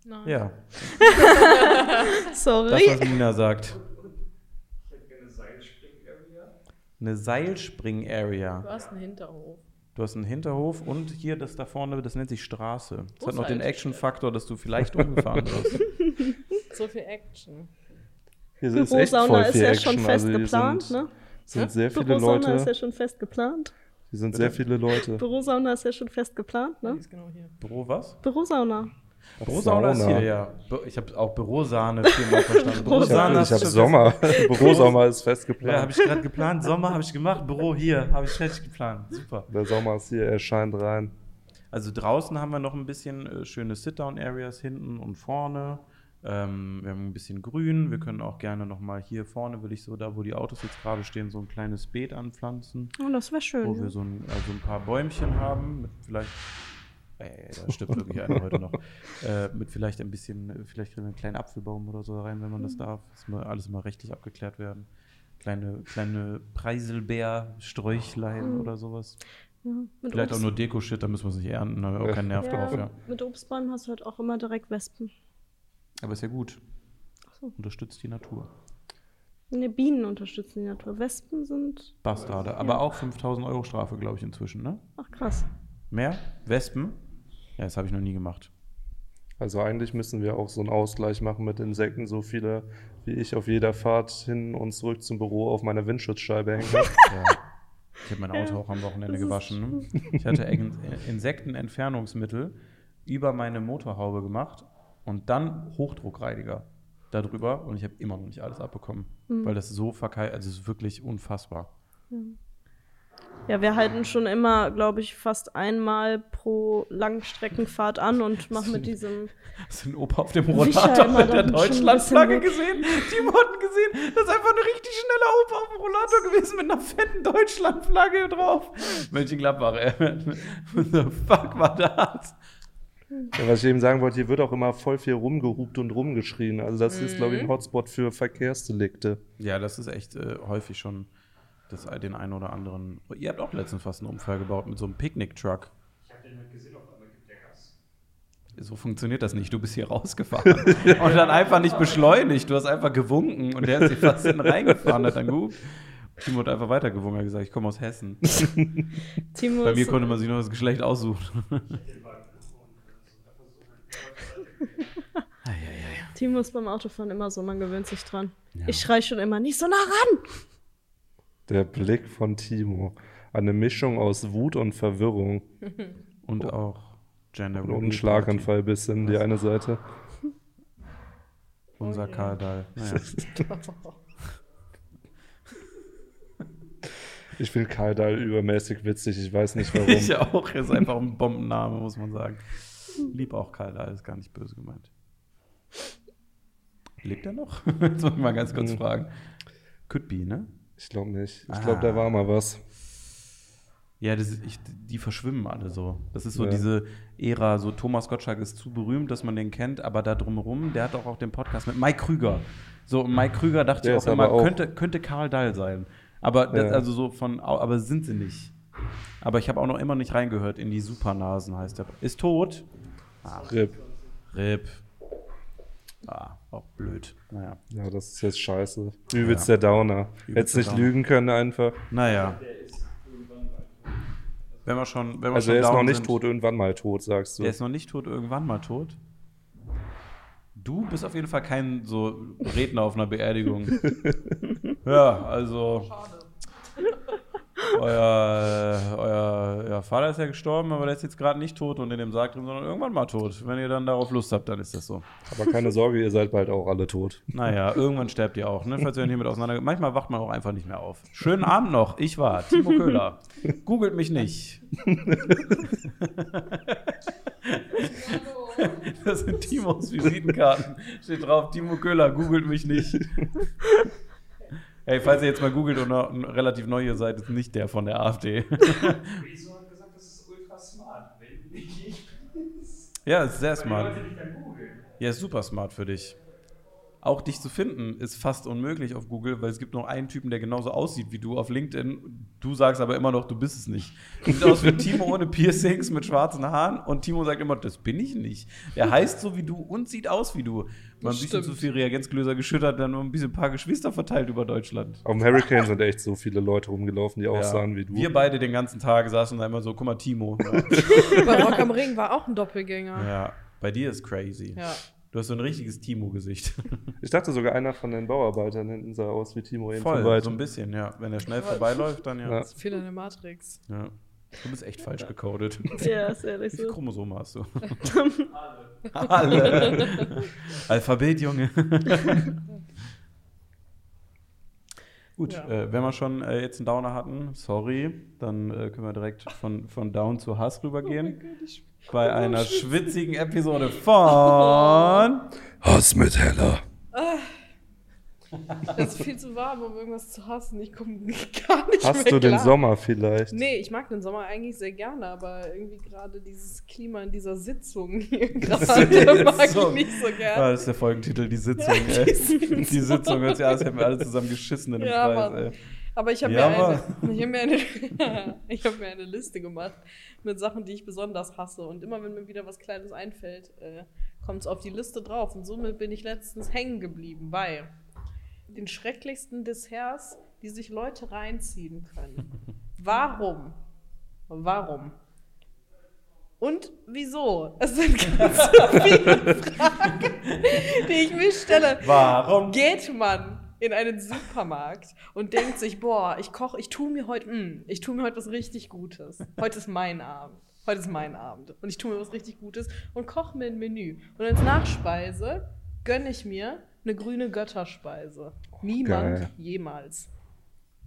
A: Nein.
B: Ja, das,
D: Sorry.
B: was Nina sagt. Eine Seilspring-Area.
A: Du hast einen Hinterhof.
B: Du hast einen Hinterhof und hier das da vorne, das nennt sich Straße. Das hat noch den. Action-Faktor, dass du vielleicht umgefahren wirst.
A: So viel Action.
C: Hier ist echt
D: Bürosauna
C: voll
D: ist
C: viel
D: ja
C: Action.
D: schon fest
C: also
D: geplant,
C: sind,
D: ne?
C: sind sehr viele
D: Bürosauna ist ja
C: Leute.
D: schon fest geplant.
C: Hier sind sehr viele Leute.
D: Bürosauna ist ja schon fest geplant, ne?
A: ist genau hier.
B: Büro was?
D: Bürosauna.
B: Bürosauna ist hier, ja. Ich habe auch Bürosahne viermal verstanden.
C: Ich
B: Bürosahne
C: habe
B: hast
C: hab Sommer. Bürosommer ist fest
B: Ja, habe ich gerade geplant. Sommer habe ich gemacht. Büro hier habe ich fertig geplant. Super.
C: Der Sommer ist hier, er scheint rein.
B: Also draußen haben wir noch ein bisschen äh, schöne Sit-Down-Areas hinten und vorne. Ähm, wir haben ein bisschen Grün. Wir können auch gerne noch mal hier vorne, will ich so da, wo die Autos jetzt gerade stehen, so ein kleines Beet anpflanzen.
D: Oh, das wäre schön.
B: wo wir so ein, also ein paar Bäumchen haben, mit vielleicht, ey, da stirbt wirklich einer heute noch, äh, mit vielleicht ein bisschen, vielleicht kriegen wir einen kleinen Apfelbaum oder so rein, wenn man das darf. Das muss alles mal rechtlich abgeklärt werden. Kleine, kleine Preiselbeer, Sträuchlein
D: Mhm.
B: oder sowas.
D: Ja,
B: Vielleicht auch
D: Obst-
B: nur Deko-Shit, da müssen wir es nicht ernten, da haben wir auch keinen Nerv
D: ja,
B: drauf, ja.
D: Mit Obstbäumen hast du halt auch immer direkt Wespen.
B: Aber ist ja gut.
D: so.
B: Unterstützt die Natur.
D: Ne, Bienen unterstützen die Natur. Wespen sind.
B: Bastarde. Aber auch 5000 Euro Strafe, glaube ich, inzwischen, ne?
D: Ach krass.
B: Mehr? Wespen? Ja, das habe ich noch nie gemacht.
C: Also eigentlich müssen wir auch so einen Ausgleich machen mit Insekten, so viele wie ich auf jeder Fahrt hin und zurück zum Büro auf meiner Windschutzscheibe hängen.
B: Ja. Ich habe mein Auto auch am Wochenende gewaschen. Ne? Ich hatte In- Insektenentfernungsmittel über meine Motorhaube gemacht und dann Hochdruckreiniger darüber und ich habe immer noch nicht alles abbekommen, weil das so verkeilt, also es ist wirklich unfassbar.
D: Ja, wir halten schon immer, glaube ich, fast einmal pro Langstreckenfahrt an und machen mit diesem.
B: Hast du den Opa auf dem Rollator mit der Deutschlandflagge gesehen? Timo hat gesehen, das ist einfach ein richtig schneller Opa auf dem Rollator gewesen mit einer fetten Deutschlandflagge drauf. Mönchengladbach, ey. What the fuck war das?
C: Ja, was ich eben sagen wollte, hier wird auch immer voll viel rumgehupt und rumgeschrien. Also das ist, glaube ich, ein Hotspot für Verkehrsdelikte.
B: Ja, das ist echt äh, häufig schon das, den einen oder anderen. Ihr habt auch letztens fast einen Unfall gebaut mit so einem Picknick-Truck.
E: Ich habe den halt gesehen, auf einmal gibt der Gas.
B: So funktioniert das nicht. Du bist hier rausgefahren und dann einfach nicht beschleunigt. Du hast einfach gewunken und der ist hier fast hinten reingefahren. Hat dann gut. Timo hat einfach weitergewunken. Er hat gesagt, ich komme aus Hessen.
D: Timo
B: Bei mir konnte man sich nur das Geschlecht aussuchen.
D: Timo ist beim Autofahren immer so, man gewöhnt sich dran.
B: Ja.
D: Ich schrei schon immer, nicht so nah ran!
C: Der Blick von Timo. Eine Mischung aus Wut und Verwirrung.
B: Und auch Gender
C: Und ein Schlaganfall bis in die eine Seite.
B: Unser Karl Dahl. Naja.
C: Ich finde Karl Dahl übermäßig witzig. Ich weiß nicht warum.
B: Ich auch. Ist einfach ein Bombenname, muss man sagen. Lieb auch Karl Dahl, ist gar nicht böse gemeint. Lebt er noch? Jetzt muss ich mal ganz kurz
C: Mhm.
B: fragen. Could be, ne?
C: Ich glaube nicht. Ich
B: Ah.
C: glaube, da war mal was.
B: Ja, das ich, die verschwimmen alle so. Das ist so
C: Ja.
B: diese Ära, so Thomas Gottschalk ist zu berühmt, dass man den kennt, aber da drumherum, der hat doch auch den Podcast mit Mike Krüger. So, Mike Krüger dachte
C: Der
B: ich auch immer,
C: auch-
B: könnte, könnte Karl Dahl sein. Aber das,
C: Ja.
B: also so von, aber sind sie nicht. Aber ich habe auch noch immer nicht reingehört in die Supernasen, heißt der. Ist tot.
C: Rip.
B: Rip. Ah, auch blöd. Naja.
C: Ja, das ist jetzt scheiße. Übelst der Downer. Hättest nicht
B: Downer.
C: lügen können einfach.
B: Naja. Wenn wir schon, wenn wir
C: Also
B: schon
C: er ist noch nicht
B: sind,
C: tot, irgendwann mal tot, sagst du.
B: Der ist noch nicht tot, irgendwann mal tot. Du bist auf jeden Fall kein so Redner auf einer Beerdigung. ja, also. Euer, äh, euer ja, Vater ist ja gestorben, aber der ist jetzt gerade nicht tot und in dem Sarg drin, sondern irgendwann mal tot. Wenn ihr dann darauf Lust habt, dann ist das so.
C: Aber keine Sorge, ihr seid bald auch alle tot.
B: Naja, irgendwann sterbt ihr auch, ne? Falls ihr hiermit auseinander. Manchmal wacht man auch einfach nicht mehr auf. Schönen Abend noch. Ich war Timo Köhler. Googelt mich nicht. Das sind Timos Visitenkarten. Steht drauf, Timo Köhler, googelt mich nicht. Hey, falls ihr jetzt mal googelt und noch relativ neu hier seid, ist nicht der von der AfD.
E: Wieso hat gesagt, das ist ultra smart? Wenn nicht bist.
B: Ja, ist sehr
E: Weil die
B: smart.
E: Leute googeln.
B: Ja, ist super smart für dich. Auch dich zu finden ist fast unmöglich auf Google, weil es gibt nur einen Typen, der genauso aussieht wie du auf LinkedIn. Du sagst aber immer noch, du bist es nicht. Sieht aus wie Timo ohne Piercings mit schwarzen Haaren und Timo sagt immer, das bin ich nicht. Der heißt so wie du und sieht aus wie du. Ein
A: Das
B: bisschen zu viel Reagenzgläser geschüttert, dann nur ein bisschen ein paar Geschwister verteilt über Deutschland.
C: Auf dem Hurricane sind echt so viele Leute rumgelaufen, die aussahen wie du.
B: Wir beide den ganzen Tag saßen da immer so, guck mal, Timo.
A: Bei Rock am Ring war auch ein Doppelgänger.
B: ja, bei dir ist crazy.
A: Ja.
B: Du hast so ein richtiges Timo-Gesicht.
C: Ich dachte sogar, einer von den Bauarbeitern hinten sah aus wie Timo
B: Voll, so ein bisschen, ja. Wenn er schnell vorbeiläuft, dann ja.
C: Ja.
A: Zu viel in der Matrix.
B: Ja. Du bist echt falsch gecodet.
D: Ja, ist ehrlich
B: Wie viele
D: so.
B: Chromosome hast du? Alle. Alphabet, Junge. Gut,
A: Ja.
B: äh, wenn wir schon äh, jetzt einen Downer hatten, sorry, dann äh, können wir direkt von, von Down zu Hass rübergehen. bei einer schwitzigen Episode von.
C: Hass mit Heller.
A: Es ist viel zu warm, um irgendwas zu hassen. Ich komme gar nicht
C: Hast
A: mehr
C: du den. Sommer vielleicht?
A: Nee, ich mag den Sommer eigentlich sehr gerne, aber irgendwie gerade dieses Klima in dieser Sitzung hier gerade mag ich nicht so
B: Ah,
A: gerne.
B: das ist der Folgentitel, die Sitzung, ey.
A: die Sitzung.
B: Die Sitzung, hört sich an, als hätten wir alle zusammen geschissen in einem
A: Ja,
B: Kreis, ey.
A: Aber ich habe
B: Ja,
A: mir, hab mir, eine, ich hab mir eine Liste gemacht mit Sachen, die ich besonders hasse. Und immer wenn mir wieder was Kleines einfällt, äh, kommt es auf die Liste drauf. Und somit bin ich letztens hängen geblieben bei den schrecklichsten Desserts, die sich Leute reinziehen können. Warum? Warum? Und wieso? Es sind ganz so viele Fragen, die ich mir stelle.
B: Warum?
A: Geht man in einen Supermarkt und denkt sich, boah, ich koche, ich tue mir heute, mm, ich tue mir heute was richtig Gutes. Heute ist mein Abend. Heute ist mein Abend. Und ich tue mir was richtig Gutes und koche mir ein Menü. Und als Nachspeise gönne ich mir eine grüne Götterspeise. Niemand
C: geil.
A: jemals.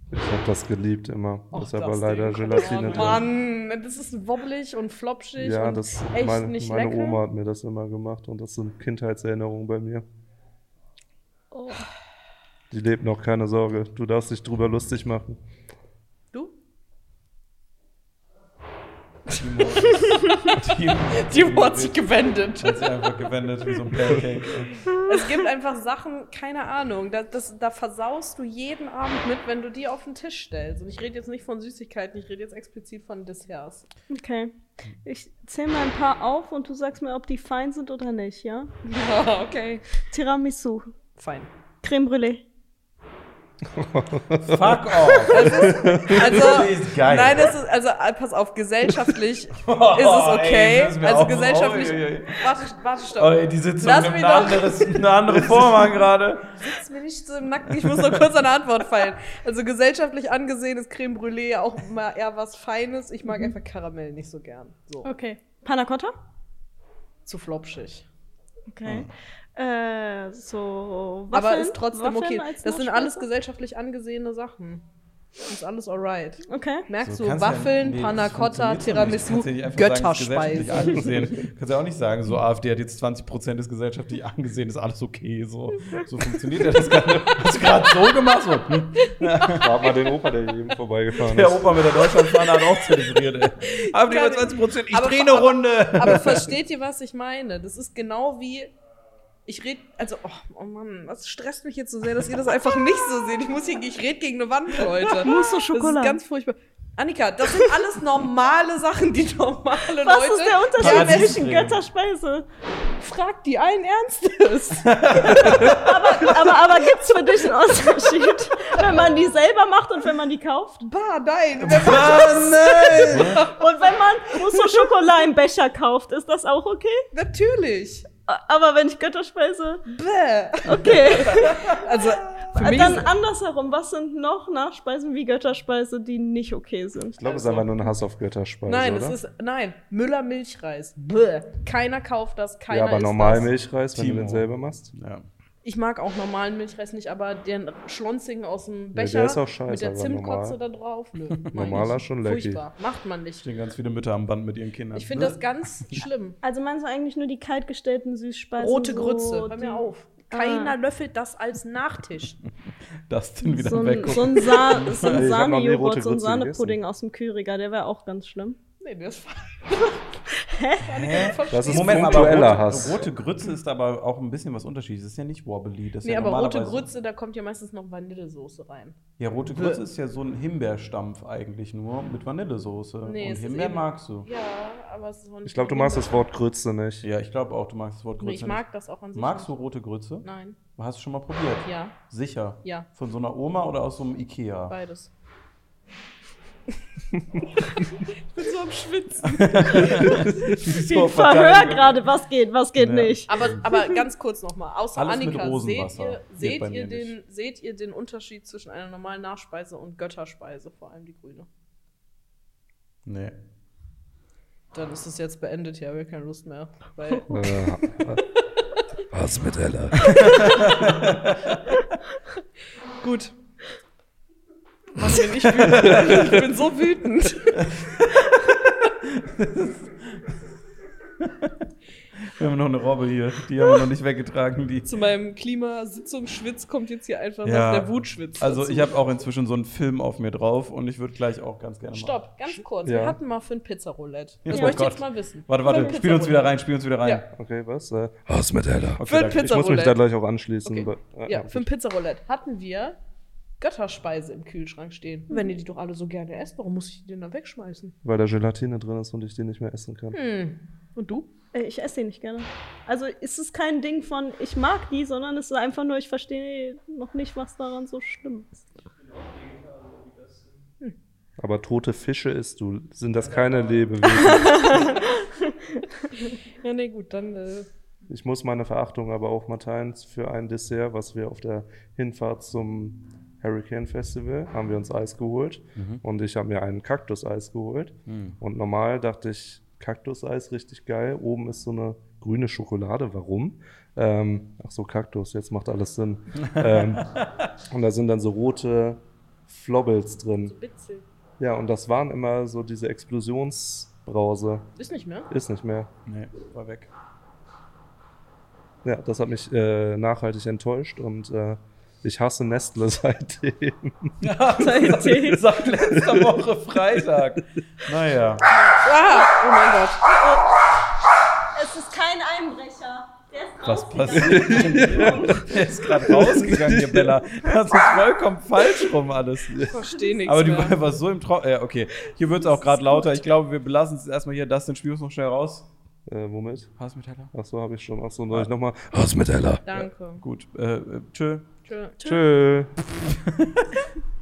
C: Ich habe das geliebt immer.
A: Och,
C: ist aber leider
A: Ding.
C: Gelatine
A: oh,
C: drin.
A: Mann, das ist wobbelig und flopschig
C: Ja,
A: und
C: das
A: echt
C: mein,
A: nicht
C: meine
A: lecker.
C: Oma hat mir das immer gemacht und das sind Kindheitserinnerungen bei mir.
A: Oh.
C: Die lebt noch, keine Sorge. Du darfst dich drüber lustig machen.
A: Du?
B: Timo, Timo,
A: Timo hat sich gewendet.
B: hat sich einfach gewendet wie so ein Pancake.
A: Es gibt einfach Sachen, keine Ahnung, da, das, da versaust du jeden Abend mit, wenn du die auf den Tisch stellst. Und ich rede jetzt nicht von Süßigkeiten, ich rede jetzt explizit von Desserts.
D: Okay. Ich zähle mal ein paar auf und du sagst mir, ob die fein sind oder nicht, ja?
A: Ja, okay.
D: Tiramisu,
A: Fein.
D: Creme Brûlée.
B: Fuck off.
A: Also,
B: geil.
A: nein, das ist, also, äh, pass auf, gesellschaftlich ist es
B: Oh,
A: okay.
B: ey,
A: also, gesellschaftlich.
B: Oi.
A: Warte, warte, stopp.
B: Oh, ey, die Sitzung
A: Lass
B: nimmt
A: mich
B: eine,
A: doch-
B: anderes, eine andere Form an gerade.
A: Sitzt mir nicht so im Nacken, ich muss noch kurz eine Antwort fallen. Also, gesellschaftlich angesehen ist Creme Brûlée ja auch mal eher was Feines. Ich
B: Mhm.
A: mag einfach Karamell nicht so gern. So,
D: Okay. Panna Cotta?
A: zu flopschig.
D: Okay. Äh, so Waffeln?
A: Aber ist trotzdem
D: Waffeln
A: okay. Das sind alles gesellschaftlich angesehene Sachen. Ist alles alright.
D: Okay.
A: Merkst
B: So,
A: du,
B: kannst ja-
A: Waffeln,
B: nee,
A: Panna
B: das
A: Cotta. Tiramisu,
B: ja
A: Götterspeise.
B: angesehen. Kannst ja auch nicht sagen, so AfD hat jetzt 20% ist gesellschaftlich angesehen, ist alles okay. So, so funktioniert ja das Ganze. Hast du gerade so gemacht? So, hm.
C: Frag mal den Opa, der hier eben vorbeigefahren
B: Der
C: ist.
B: Opa mit der Deutschlandfahne hat auch zelebriert, ey. AfD hat 20%, ich
A: aber-
B: drehe eine
A: aber-
B: Runde.
A: Aber versteht ihr, was ich meine? Das ist genau wie. Ich rede, also, oh, oh Mann, das stresst mich jetzt so sehr, dass ihr das einfach nicht so seht. Ich muss hier, ich rede gegen eine Wand, Leute.
D: Mousse au
A: Das ist ganz furchtbar. Annika, das sind alles normale Sachen, die normale
D: Was
A: Leute.
D: ist der Unterschied zwischen. Götterspeise?
A: Fragt die allen Ernstes.
D: Aber, aber gibt's für dich einen Unterschied, wenn man die selber macht und wenn man die kauft?
A: bah, nein.
B: Ah, nein.
D: Und wenn man Mousse au Chocolat im Becher kauft, ist das auch okay?
A: Natürlich.
D: Aber wenn ich Götterspeise,
A: Bäh.
D: okay.
A: Also, für mich
D: Dann andersherum, was sind noch Nachspeisen wie Götterspeise, die nicht okay sind?
C: Ich glaube, es ist einfach nur ein Hass auf Götterspeise,
A: Nein,
C: oder?
A: es ist, nein, Müller Milchreis. Bäh. Keiner kauft das, keiner
C: ja, aber normal
A: das.
C: Milchreis, wenn
B: Timo.
C: du den selber machst.
B: Ja.
A: Ich mag auch normalen Milchreis nicht, aber den Schlonzigen aus dem
C: der
A: Becher
C: ist auch scheiße,
A: mit der Zimtkotze
C: normal-
A: da drauf. Nö,
C: Normaler schon lecky.
A: Furchtbar. Macht man nicht.
B: Stehen ganz viele Mütter am Band mit ihren Kindern.
A: Ich finde das ganz schlimm.
D: Also meinst du eigentlich nur die kaltgestellten Süßspeisen?
A: Rote
D: so
A: Grütze, hör mir auf.
D: Ah.
A: Keiner löffelt das als Nachtisch.
B: das denn wieder
D: So ein,
B: weggucken.
D: so ein, Sa so ein Sahnejoghurt, so ein Sahnepudding aus dem Küriger, der wäre auch ganz schlimm.
A: Nee, der ist.
B: Hä?
C: Das ist
B: Moment, aber rote,
C: Hass.
B: rote Grütze ist aber auch ein bisschen was unterschiedliches. Das ist ja nicht wobbly. Das ist
A: Nee,
B: ja
A: aber rote Grütze, da kommt ja meistens noch Vanillesoße rein.
B: Ja, rote Grütze ist ja so ein Himbeerstampf eigentlich nur mit Vanillesoße.
A: Nee,
B: Und Himbeer
A: eben-
B: magst du.
A: Ja, aber es ist
C: Ich glaube, du magst das Wort Grütze nicht.
B: Ja, ich glaube auch, du magst das Wort Grütze
A: Nee, ich mag das auch an sich.
B: Magst du rote Grütze?
A: Nein.
B: Hast du schon mal probiert?
A: Ja,
B: Sicher?
A: ja,
B: Von so einer Oma oder aus so einem Ikea?
A: beides. Ich bin so am Schwitzen.
D: Ich verhör gerade, was geht, was geht
B: Ja.
D: nicht.
A: Aber, aber ganz kurz nochmal, außer
B: Alles
A: Annika, seht ihr, seht, ihr den,
B: nicht.
A: seht ihr den Unterschied zwischen einer normalen Nachspeise und Götterspeise, vor allem die grüne?
B: Nee.
A: Dann ist es jetzt beendet, hier habe ich keine Lust mehr. Weil
C: Was mit Ella?
A: Gut. Mann, bin ich wütend. Ich bin so wütend.
B: Wir haben noch eine Robbe hier. Die haben wir noch nicht weggetragen. Die.
A: Zu meinem Klimasitzungsschwitz kommt jetzt hier einfach
B: Ja.
A: noch der Wutschwitz.
B: Also
A: dazu.
B: ich habe auch inzwischen so einen Film auf mir drauf und ich würde gleich auch ganz gerne.
A: Stopp, ganz kurz.
C: Ja.
A: Wir hatten mal für ein Pizzaroulette. Das
B: Oh
A: möchte ich
B: Gott.
A: jetzt mal wissen.
B: Warte, warte, spiel uns wieder
A: Pizzaroulette.
B: rein, spiel uns wieder rein.
A: Ja.
C: Okay, was? Äh, was mit Ella?
B: Okay,
A: Für ein
B: danke.
C: Ich muss mich da
A: Pizzaroulette.
C: gleich auch anschließen.
A: Okay.
C: aber- äh,
A: Ja, für ein Pizzaroulette hatten wir Götterspeise im Kühlschrank stehen. Wenn ihr die doch alle so gerne esst, warum muss ich die denn dann wegschmeißen?
C: Weil da Gelatine drin ist und ich die nicht mehr essen kann.
A: Hm. Und du?
D: Äh, Ich esse die nicht gerne. Also ist es kein Ding von, ich mag die, sondern es ist einfach nur, ich verstehe noch nicht, was daran so schlimm ist.
C: Aber tote Fische isst du. Sind das keine Lebewesen?
A: Ja, nee, gut, dann. Äh,
C: Ich muss meine Verachtung aber auch mal teilen für ein Dessert, was wir auf der Hinfahrt zum Hurricane Festival haben wir uns Eis geholt und ich habe mir einen Kaktuseis geholt und normal dachte ich Kaktuseis richtig geil. Oben ist so eine grüne Schokolade. Warum? Ähm, ach so Kaktus. Jetzt macht alles Sinn. ähm, und da sind dann so rote Flobbles drin.
A: Bitzel.
C: Ja, und das waren immer so diese Explosionsbrause.
A: Ist nicht mehr?
C: Ist nicht mehr.
B: Nee, war weg.
C: Ja, das hat mich äh, nachhaltig enttäuscht und äh, ich hasse Nestle seitdem.
D: Seitdem.
B: Seit letzter Woche Freitag. Naja.
A: Ah! Oh mein Gott.
D: Es ist kein Einbrecher. Der ist
B: Was
D: rausgegangen.
B: passiert? Der ist gerade rausgegangen, hier, Bella. Das ist vollkommen falsch rum alles.
A: Ich verstehe nichts.
B: Aber du
A: mehr.
B: warst so im Traum. Ja, okay. Hier wird es auch gerade lauter. Ich glaube, wir belassen es erstmal hier. Das den spielst noch schnell raus.
C: Äh, womit?
B: Hassmetaller.
C: Achso, habe ich schon. Achso, soll ich nochmal? Hausmiteller.
A: Danke.
B: Gut. Äh, äh, tschö.
A: Tschö.
C: Tschö.